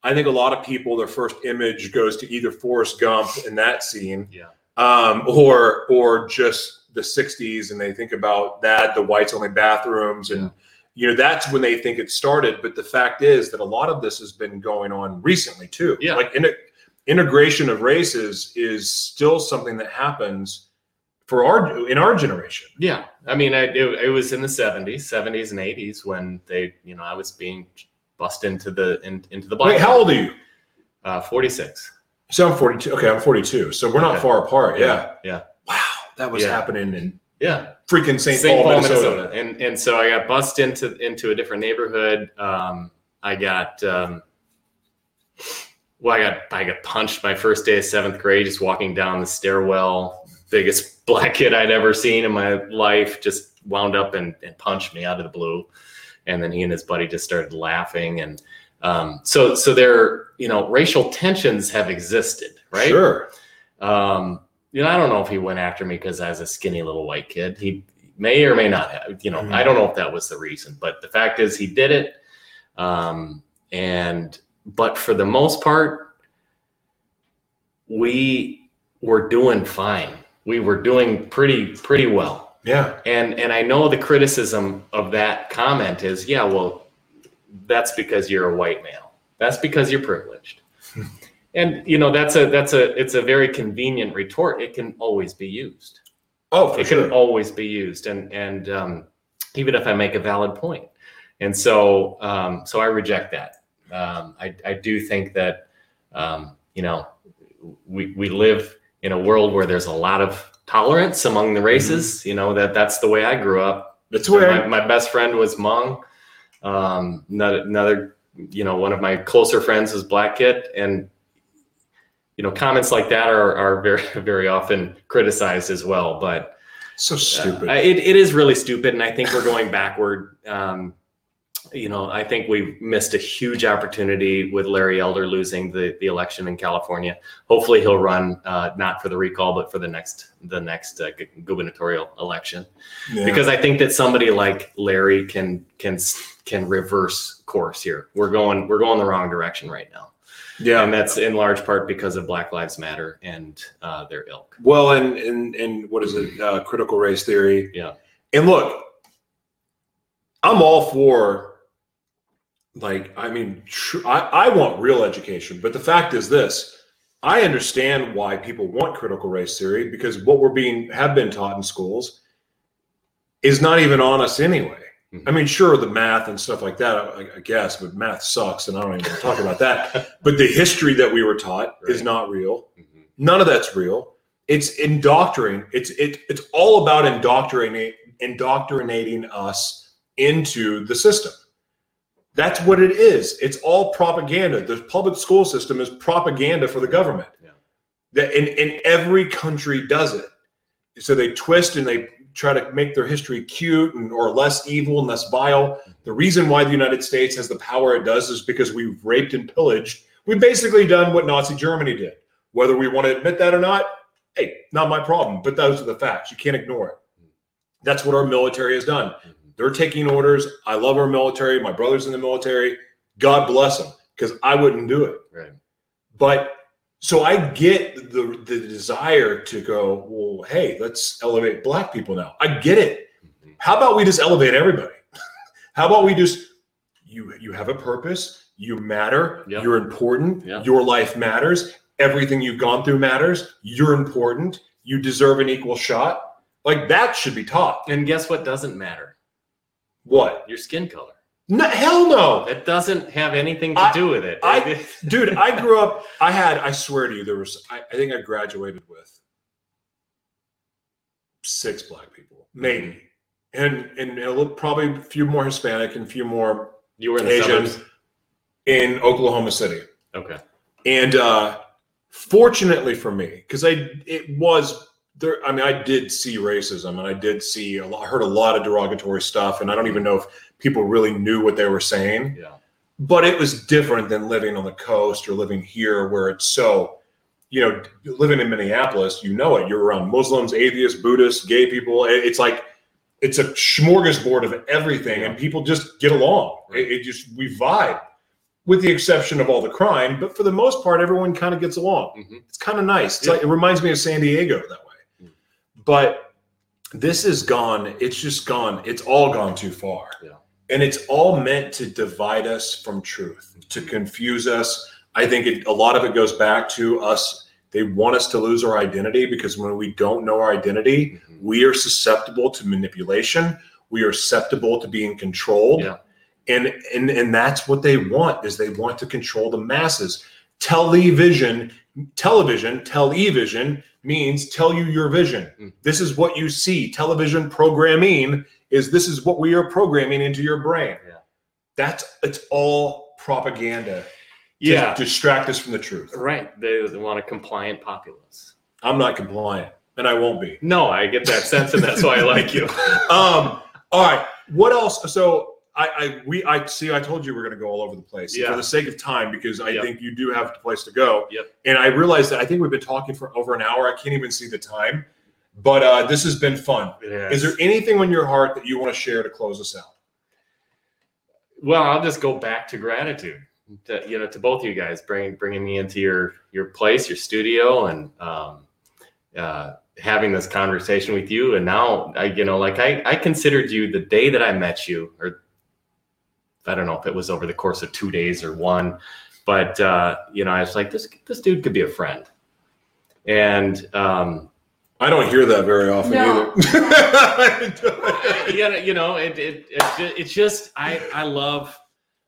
I think a lot of people their first image goes to either Forrest Gump in that scene, Yeah. um, or or just the '60s, and they think about that, the whites only bathrooms, and you know that's when they think it started. But the fact is that a lot of this has been going on recently too. Yeah. like in, integration of races is still something that happens for our in our generation. Yeah, I mean, I, it, it was in the '70s, '70s and '80s when they, you know, I was being bussed into the in, into the black. Wait, how old are you? Uh, 46. So I'm 42. Okay, I'm 42. So we're not Okay. far apart. Yeah. yeah, Wow, that was Yeah. happening in yeah. freaking St. St. Paul, Paul, Minnesota. Minnesota. And and so I got bussed into into a different neighborhood. Um, I got um, well, I got I got punched my first day of seventh grade, just walking down the stairwell. Biggest black kid I'd ever seen in my life just wound up and, and punched me out of the blue. And then he and his buddy just started laughing. And um, so so there, you know, racial tensions have existed, right? Sure. Um, you know, I don't know if he went after me because I was a skinny little white kid. He may or may not have. You know, Mhm. I don't know if that was the reason, but the fact is, he did it. Um, and but for the most part, we were doing fine. We were doing pretty pretty well. Yeah. And and I know the criticism of that comment is, yeah, well, that's because you're a white male. That's because you're privileged. and you know, that's a that's a it's a very convenient retort. It can always be used. Oh, for it sure. can always be used. And and um, even if I make a valid point. And so um, so I reject that. Um, I, I do think that um, you know we we live in a world where there's a lot of tolerance among the races. You know that that's the way I grew up. That's where my, my best friend was Hmong. Um, another, another, you know, one of my closer friends is black kid, and you know, comments like that are are very very often criticized as well. But so uh, stupid. it, it is really stupid, and I think we're going backward. Um, you know, I think we missed a huge opportunity with Larry Elder losing the, the election in California. Hopefully, he'll run uh, not for the recall, but for the next the next uh, gubernatorial election. Yeah. Because I think that somebody like Larry can can can reverse course here. We're going we're going the wrong direction right now, yeah. and that's in large part because of Black Lives Matter and uh, their ilk. Well, and and and what is it? Uh, critical race theory. Yeah. And look, I'm all for. Like, I mean, tr- I, I want real education, but the fact is this: I understand why people want critical race theory because what we're being have been taught in schools is not even on us anyway. Mhm. I mean, sure, the math and stuff like that, I, I guess, but math sucks, and I don't even want to talk about that. But the history that we were taught is not real Mhm. none of that's real It's indoctrinating. It's it, it's all about indoctrinating indoctrinating us into the system. That's what it is. It's all propaganda. The public school system is propaganda for the government. Yeah. That in, and every country does it. So they twist and they try to make their history cute and or less evil and less vile. The reason why the United States has the power it does is because we've raped and pillaged. We've basically done what Nazi Germany did. Whether we want to admit that or not, hey, not my problem. But those are the facts. You can't ignore it. That's what our military has done. They're taking orders. I love our military. My brother's in the military. God bless them, because I wouldn't do it. Right. But so I get the the desire to go, well, hey, let's elevate black people now. I get it. Mhm. How about we just elevate everybody? How about we just you you have a purpose, you matter, Yeah. you're important, Yeah. your life matters, everything you've gone through matters, you're important, you deserve an equal shot. Like that should be taught. And guess what doesn't matter? What? Your skin color. No, hell no. It doesn't have anything to I- do with it. I- Dude, I grew up, I had, I swear to you, there was, I, I think I graduated with six black people, maybe. And, and a little, probably a few more Hispanic and a few more you were in the in Oklahoma City. Okay. And uh, fortunately for me, because I it was there. I mean, I did see racism, and I did see a lot, heard a lot of derogatory stuff, and I don't even know if people really knew what they were saying. Yeah. But it was different than living on the coast or living here, where it's so. You know, living in Minneapolis, you know it. You're around Muslims, atheists, Buddhists, gay people. It's like it's a smorgasbord of everything, and people just get along. It, it just we vibe, with the exception of all the crime. But for the most part, everyone kind of gets along. Mhm. It's kind of nice. It's Yeah. like it reminds me of San Diego that. But this is gone. It's just gone. It's all gone too far. Yeah. And it's all meant to divide us from truth, to confuse us. I think it, a lot of it goes back to us. They want us to lose our identity because when we don't know our identity, Mhm. we are susceptible to manipulation. We are susceptible to being controlled. Yeah. And, and and that's what they want is they want to control the masses. Television, television, television means tell you your vision. Mm. This is what you see. Television programming is this is what we are programming into your brain. Yeah. That's it's all propaganda to Yeah. distract us from the truth. Right. They, they want a compliant populace. I'm not compliant and I won't be. No, I get that sense, and that's why I like you. um all right what else so i i we i see i told you we're going to go all over the place Yeah. for the sake of time because i Yep. think you do have a place to go Yep. and i realized that i think we've been talking for over an hour i can't even see the time but uh this has been fun is there anything on your heart that you want to share to close us out Well, I'll just go back to gratitude. To, you know, to both of you guys, bringing bringing me into your your place, your studio, and um, uh, having this conversation with you. And now, I you know, like I I considered you the day that I met you, or I don't know if it was over the course of two days or one, but uh, you know, I was like, this this dude could be a friend, and um, i don't hear that very often No. either yeah, you know, it, it, it, ju- it's just I I love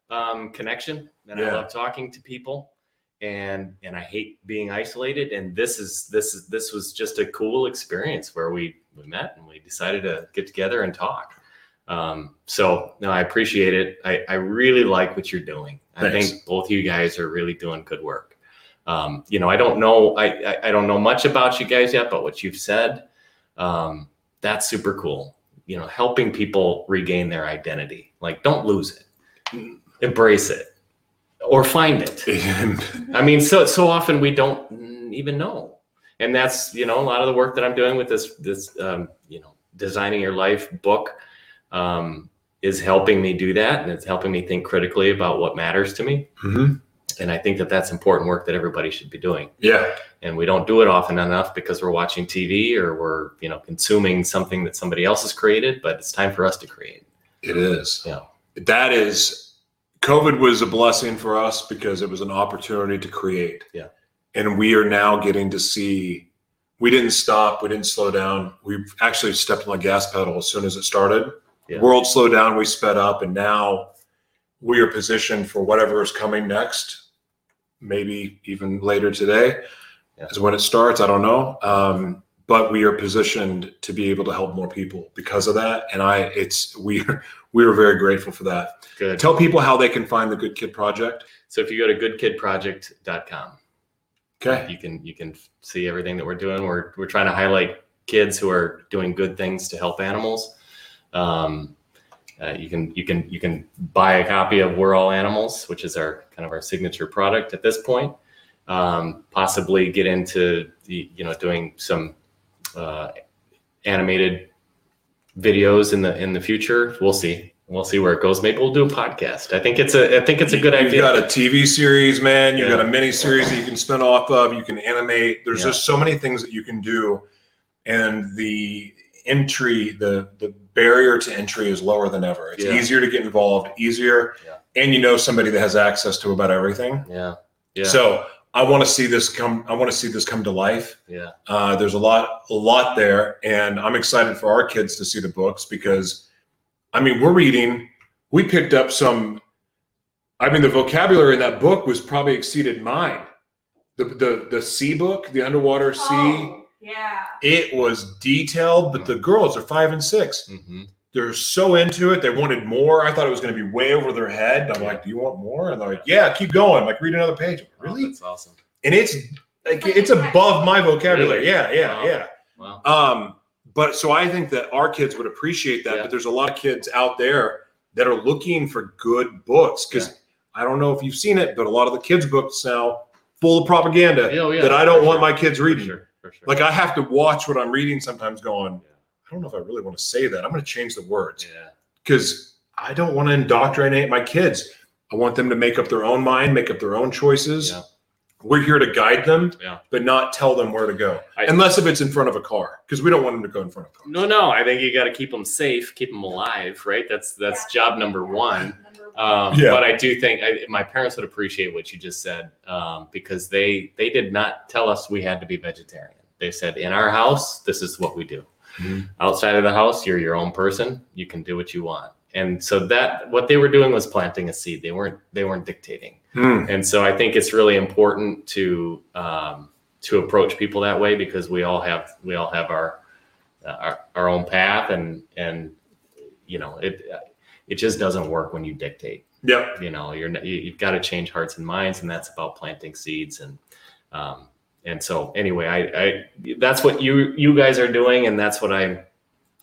um, connection and I love talking to people and and I hate being isolated and this is this is this was just a cool experience where we we met and we decided to get together and talk. Um, so no, I appreciate it. I, I really like what you're doing. I think both of you guys are really doing good work. Um, you know, I don't know I, I I don't know much about you guys yet, but what you've said, um, that's super cool. You know, helping people regain their identity. Like, don't lose it, embrace it, or find it. I mean, so so often we don't even know, and that's you know a lot of the work that I'm doing with this this um, you know designing your life book um, is helping me do that, and it's helping me think critically about what matters to me. Mhm. And I think that that's important work that everybody should be doing yeah and we don't do it often enough because we're watching TV or we're you know consuming something that somebody else has created. But it's time for us to create. It is. Yeah. That is, COVID was a blessing for us because it was an opportunity to create. Yeah. And we are now getting to see, we didn't stop, we didn't slow down. We've actually stepped on the gas pedal as soon as it started. Yeah. World slowed down, we sped up, and now we are positioned for whatever is coming next, maybe even later today. Yeah. is when it starts. I don't know. Um, but we are positioned to be able to help more people because of that. And I, it's, we, we are very grateful for that. Good. Tell people how they can find the Good Kid Project. So if you go to goodkidproject.com, Okay. you can you can see everything that we're doing. We're we're trying to highlight kids who are doing good things to help animals. Um, uh, you can you can you can buy a copy of We're All Animals, which is our kind of our signature product at this point. Um, possibly get into the you know doing some uh, animated videos in the in the future. We'll see. We'll see where it goes. Maybe we'll do a podcast. I think it's a I think it's a good idea. You've idea. got a TV series, man. You've Yeah. got a mini series that you can spin off of. You can animate. There's Yeah. just so many things that you can do, and the entry, the the barrier to entry is lower than ever. It's Yeah. easier to get involved, easier, Yeah. and you know somebody that has access to about everything. yeah. Yeah. So I want to see this come. I want to see this come to life. yeah. Uh, there's a lot, a lot there, and I'm excited for our kids to see the books because, I mean, we're reading. We picked up some. I mean, the vocabulary in that book was probably exceeded mine. The the the sea book, the underwater sea. Oh, yeah. It was detailed, but the girls are five and six. hmm They're so into it. They wanted more. I thought it was going to be way over their head. I'm like, "Do you want more?" And they're like, "Yeah, keep going. Like, read another page." Like, really? Oh, that's awesome. and it's like it's above my vocabulary. Really? Yeah, yeah, Wow. yeah. Wow. Um, but so I think that our kids would appreciate that. Yeah. But there's a lot of kids out there that are looking for good books because I don't know if you've seen it, but a lot of the kids' books now full of propaganda oh, yeah, that I don't want sure. my kids reading. sure. For sure. Like I have to watch what I'm reading sometimes, going, Yeah. I don't know if I really want to say that. I'm going to change the words yeah. because I don't want to indoctrinate my kids. I want them to make up their own mind, make up their own choices. Yeah. We're here to guide them, Yeah. but not tell them where to go, I- unless if it's in front of a car, because we don't want them to go in front of cars. No, no. I think you got to keep them safe, keep them alive, right? That's that's job number one. Um, Yeah. But I do think I, my parents would appreciate what you just said um, because they they did not tell us we had to be vegetarian. They said in our house, this is what we do. Mhm. Outside of the house, you're your own person. You can do what you want. And so that what they were doing was planting a seed. They weren't they weren't dictating. Hmm. And so I think it's really important to um, to approach people that way because we all have we all have our uh, our, our own path and and you know it it just doesn't work when you dictate. Yep. You know you're you, you've got to change hearts and minds, and that's about planting seeds and um, and so anyway, I, I that's what you you guys are doing, and that's what I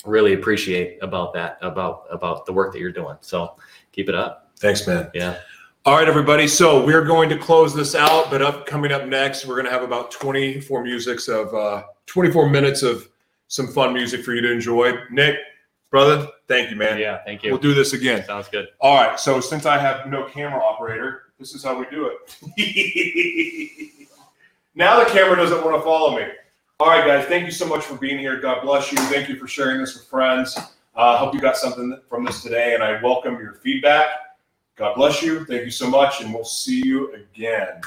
really appreciate about that about about the work that you're doing. So keep it up. Thanks, man. Yeah. All right, everybody. So we're going to close this out, but up coming up next, we're going to have about 24 musics of uh, 24 minutes of some fun music for you to enjoy. Nick, brother, thank you, man. Yeah. Thank you. We'll do this again. Sounds good. All right. So since I have no camera operator, this is how we do it. now the camera doesn't want to follow me. All right, guys. Thank you so much for being here. God bless you. Thank you for sharing this with friends. I uh, hope you got something from this today, and I welcome your feedback. God bless you. Thank you so much, and we'll see you again.